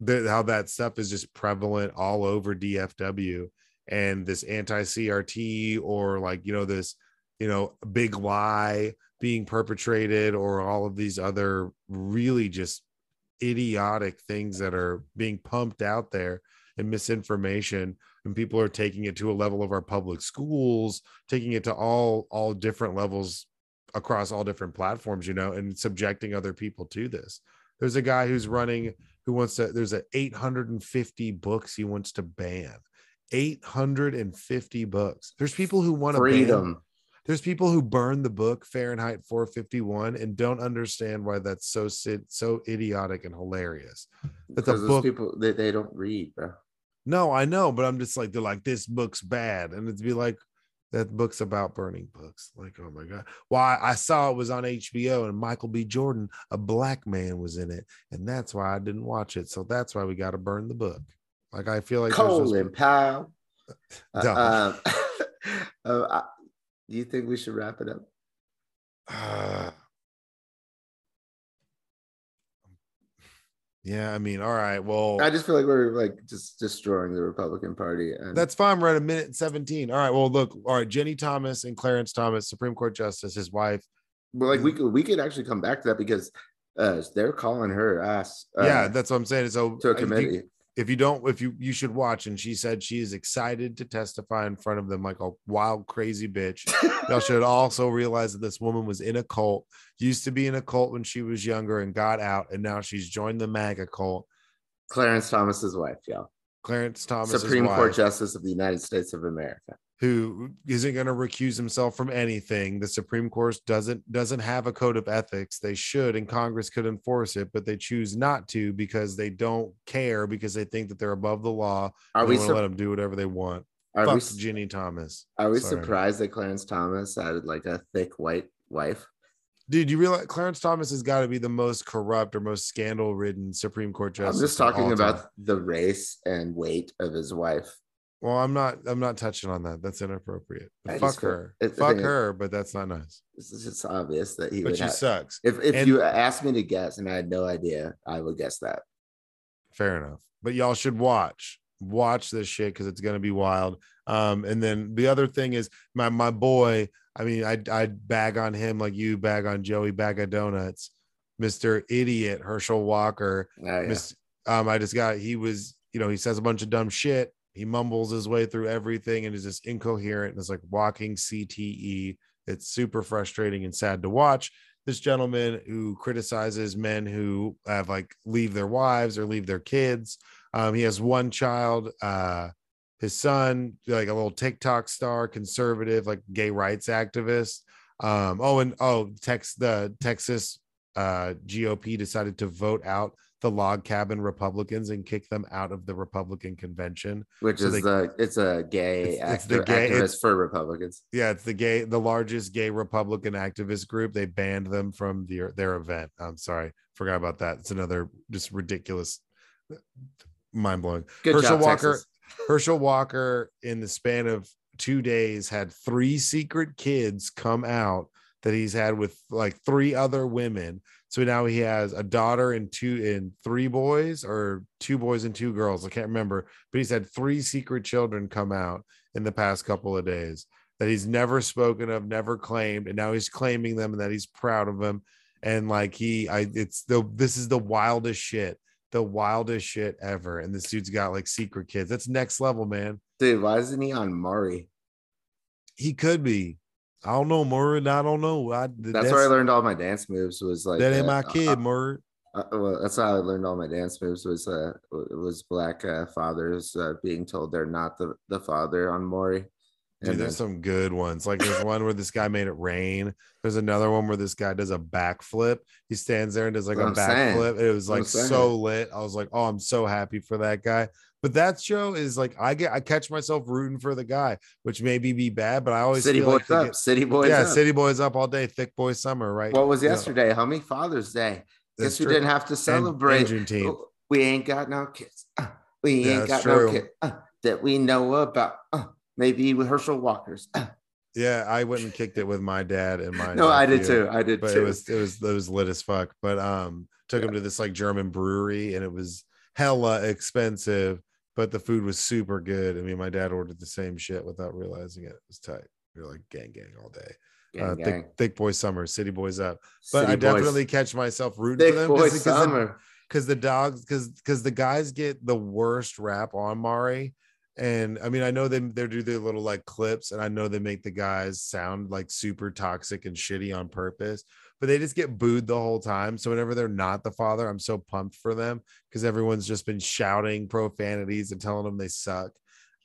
the, how that stuff is just prevalent all over DFW and this anti CRT or like you know this you know big lie being perpetrated or all of these other really just idiotic things that are being pumped out there and misinformation. And people are taking it to a level of our public schools taking it to all all different levels across all different platforms, you know, and subjecting other people to this. There's a guy who's mm-hmm. running who wants to. There's a 850 books he wants to ban. 850 books. There's people who want to ban. Freedom. There's people who burn the book Fahrenheit 451 and don't understand why that's so so idiotic and hilarious. That the book people they, they don't read, bro. No, I know, but I'm just like they're like this book's bad, and it'd be like that book's about burning books. Like, oh my god! Why I saw it was on HBO, and Michael B. Jordan, a black man, was in it, and that's why I didn't watch it. So that's why we got to burn the book. Like I feel like there's those- Colin Powell. Uh, um, uh, I- do you think we should wrap it up? yeah, I mean, all right. Well, I just feel like we're like just destroying the Republican Party. And That's fine. We're at a minute and 17. All right. Well, look, all right. Ginni Thomas and Clarence Thomas, Supreme Court Justice, his wife. but like we could we could actually come back to that because uh, they're calling her ass. Uh, yeah, that's what I'm saying. So to a committee. If you, don't, if you you should watch, and she said she is excited to testify in front of them like a wild, crazy bitch. Y'all should also realize that this woman was in a cult, used to be in a cult when she was younger and got out, and now she's joined the MAGA cult. Clarence Thomas's wife, y'all. Clarence Thomas, Supreme Court Justice of the United States of America. Who isn't going to recuse himself from anything. The Supreme Court doesn't doesn't have a code of ethics. They should, and Congress could enforce it, but they choose not to because they don't care because they think that they're above the law. Are we want sur- let them do whatever they want. are Fuck we Ginni Thomas. are we Sorry. surprised that Clarence Thomas had like a thick white wife? Dude, you realize Clarence Thomas has got to be the most corrupt or most scandal ridden Supreme Court justice. I'm just talking about the race and weight of his wife. Well, I'm not. I'm not touching on that. That's inappropriate. I Fuck just her. the Fuck thing is- her. But that's not nice. It's just obvious that he But she have. sucks. If if And- you asked me to guess and I had no idea, I would guess that. Fair enough. But y'all should watch watch this shit because it's gonna be wild. Um, and then the other thing is my my boy. I mean, I I bag on him like you bag on Joey Bag of Donuts, Mister Idiot Herschel Walker. Oh, yeah. Miss, um, I just got he was you know he says a bunch of dumb shit. He mumbles his way through everything and is just incoherent. And it's like walking CTE. It's super frustrating and sad to watch. This gentleman who criticizes men who have like leave their wives or leave their kids. Um, he has one child, uh, his son, like a little TikTok star, conservative, like gay rights activist. Um, oh, and oh, Tex the Texas uh, GOP decided to vote out the log cabin Republicans and kick them out of the Republican convention. Which so is they- the it's a gay It's- it's the gay- activist it's- for Republicans. Yeah, it's the gay, the largest gay Republican activist group. They banned them from their their event. I'm sorry, forgot about that. It's another just ridiculous, mind blowing. Herschel job, Walker. Texas. Herschel Walker, in the span of two days, had three secret kids come out that he's had with like three other women. So now he has a daughter and two and three boys, or two boys and two girls. I can't remember, but he's had three secret children come out in the past couple of days that he's never spoken of, never claimed, and now he's claiming them and that he's proud of them. And like he, I, it's the this is the wildest shit, the wildest shit ever. And this dude's got like secret kids. That's next level, man. Dude, why isn't he on Maury? He could be. I don't know, Maury. I don't know. I, That's, where I learned all my dance moves. Was like that ain't uh, my kid, Maury. Uh, well, that's how I learned all my dance moves. Was uh, it was black uh, fathers uh, being told they're not the the father on Maury. Dude, there's some good ones. Like there's one where this guy made it rain. There's another one where this guy does a backflip. He stands there and does like a That's backflip. It was like so lit. I was like, oh, I'm so happy for that guy. But that show is like I get I catch myself rooting for the guy, which maybe be bad, but I always City boys like up, get- city boys yeah, up. city boys up all day, thick boy summer, right? What was Yeah, yesterday, homie? Father's Day. that's Guess we didn't have to celebrate. and. Oh, We ain't got no kids. Uh, we ain't that's got no kids uh, that we know about. Uh, maybe with Herschel Walker's. Uh, Yeah, I went and kicked it with my dad and my no, I did too. I did but too. it was it was it was lit as fuck. But um, took him to this like German brewery, and it was hella expensive, but the food was super good. I mean, my dad ordered the same shit without realizing it. It was tight. We were like gang gang all day. Gang, uh, gang. thick thick boy summer, city boys up. But City I boys. definitely catch myself rooting thick for them boy because the, the dogs because because the guys get the worst rap on Maury. And I mean, I know they they do their little like clips, and I know they make the guys sound like super toxic and shitty on purpose, but they just get booed the whole time. So whenever they're not the father, I'm so pumped for them because everyone's just been shouting profanities and telling them they suck.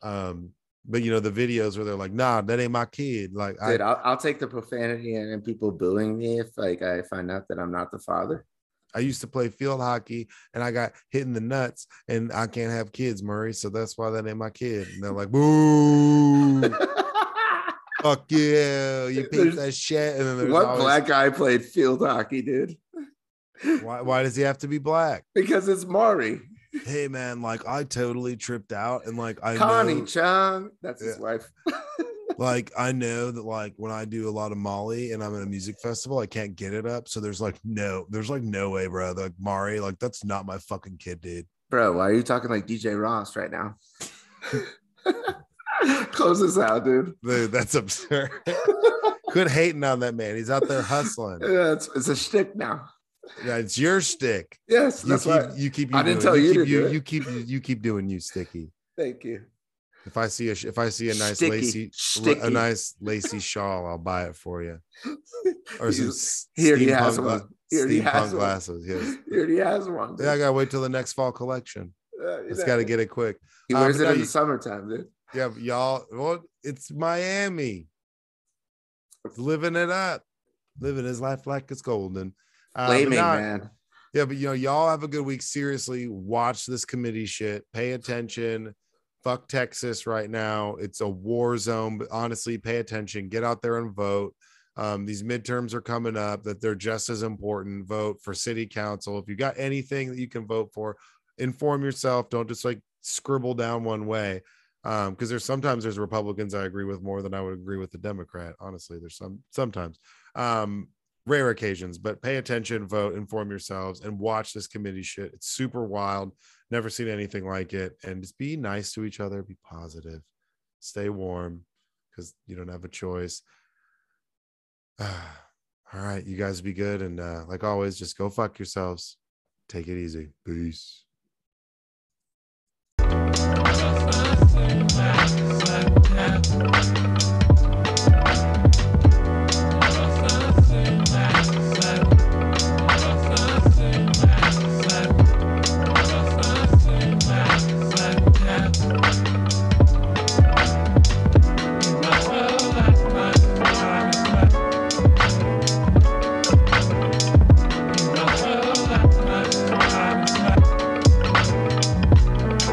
Um, but you know the videos where they're like, "Nah, that ain't my kid." Like, Dude, I, I'll, I'll take the profanity and, and people booing me if like I find out that I'm not the father. I used to play field hockey and I got hit in the nuts, and I can't have kids, Maury. So that's why that ain't my kid. And they're like, "Boo." Fuck you There's- piece that shit. And then what always, black guy played field hockey, dude? why, why does he have to be black? Because it's Maury. Hey man, like I totally tripped out and like I Connie know, Chung. That's his Yeah. wife. like I know that like when I do a lot of Molly and I'm at a music festival, I can't get it up. So there's like no, there's like no way, bro. Like Maury, like that's not my fucking kid, dude. Bro, why are you talking like DJ Ross right now? Close this out, dude. Dude, that's absurd. Quit hating on that man. He's out there hustling. Yeah, it's, it's a shtick now. Yeah, it's your stick. Yes, You that's keep, right. you keep. I didn't tell you keep, you, you keep you keep doing you sticky. Thank you. If I see a if I see a nice Sticky, lacy sticky. a nice lacy shawl, I'll buy it for you. Or some s- he has one. He already steampunk has one. glasses. Yes. Here he has one. Yeah, I gotta wait till the next fall collection. Uh, you Just know, gotta get it quick. He Uh, wears but it in you- the summertime, dude. Yeah, y'all. Well, it's Miami. Living it up, living his life like it's golden. Uh, but Flaming, nah, man. Yeah, but you know, y'all have a good week. Seriously, watch this committee shit. Pay attention. Fuck Texas right now. It's a war zone. But honestly, pay attention. Get out there and vote. Um, these midterms are coming up. That they're just as important. Vote for city council. If you got anything that you can vote for, inform yourself. Don't just like scribble down one way. Um, because there's sometimes there's Republicans I agree with more than I would agree with the Democrat. Honestly, there's some sometimes. Um, rare occasions, but pay attention, vote, inform yourselves, and watch this committee shit. It's super wild. Never seen anything like it. And just be nice to each other, be positive, stay warm because you don't have a choice. All right, you guys be good. And uh, like always, just go fuck yourselves. Take it easy. Peace. Yeah.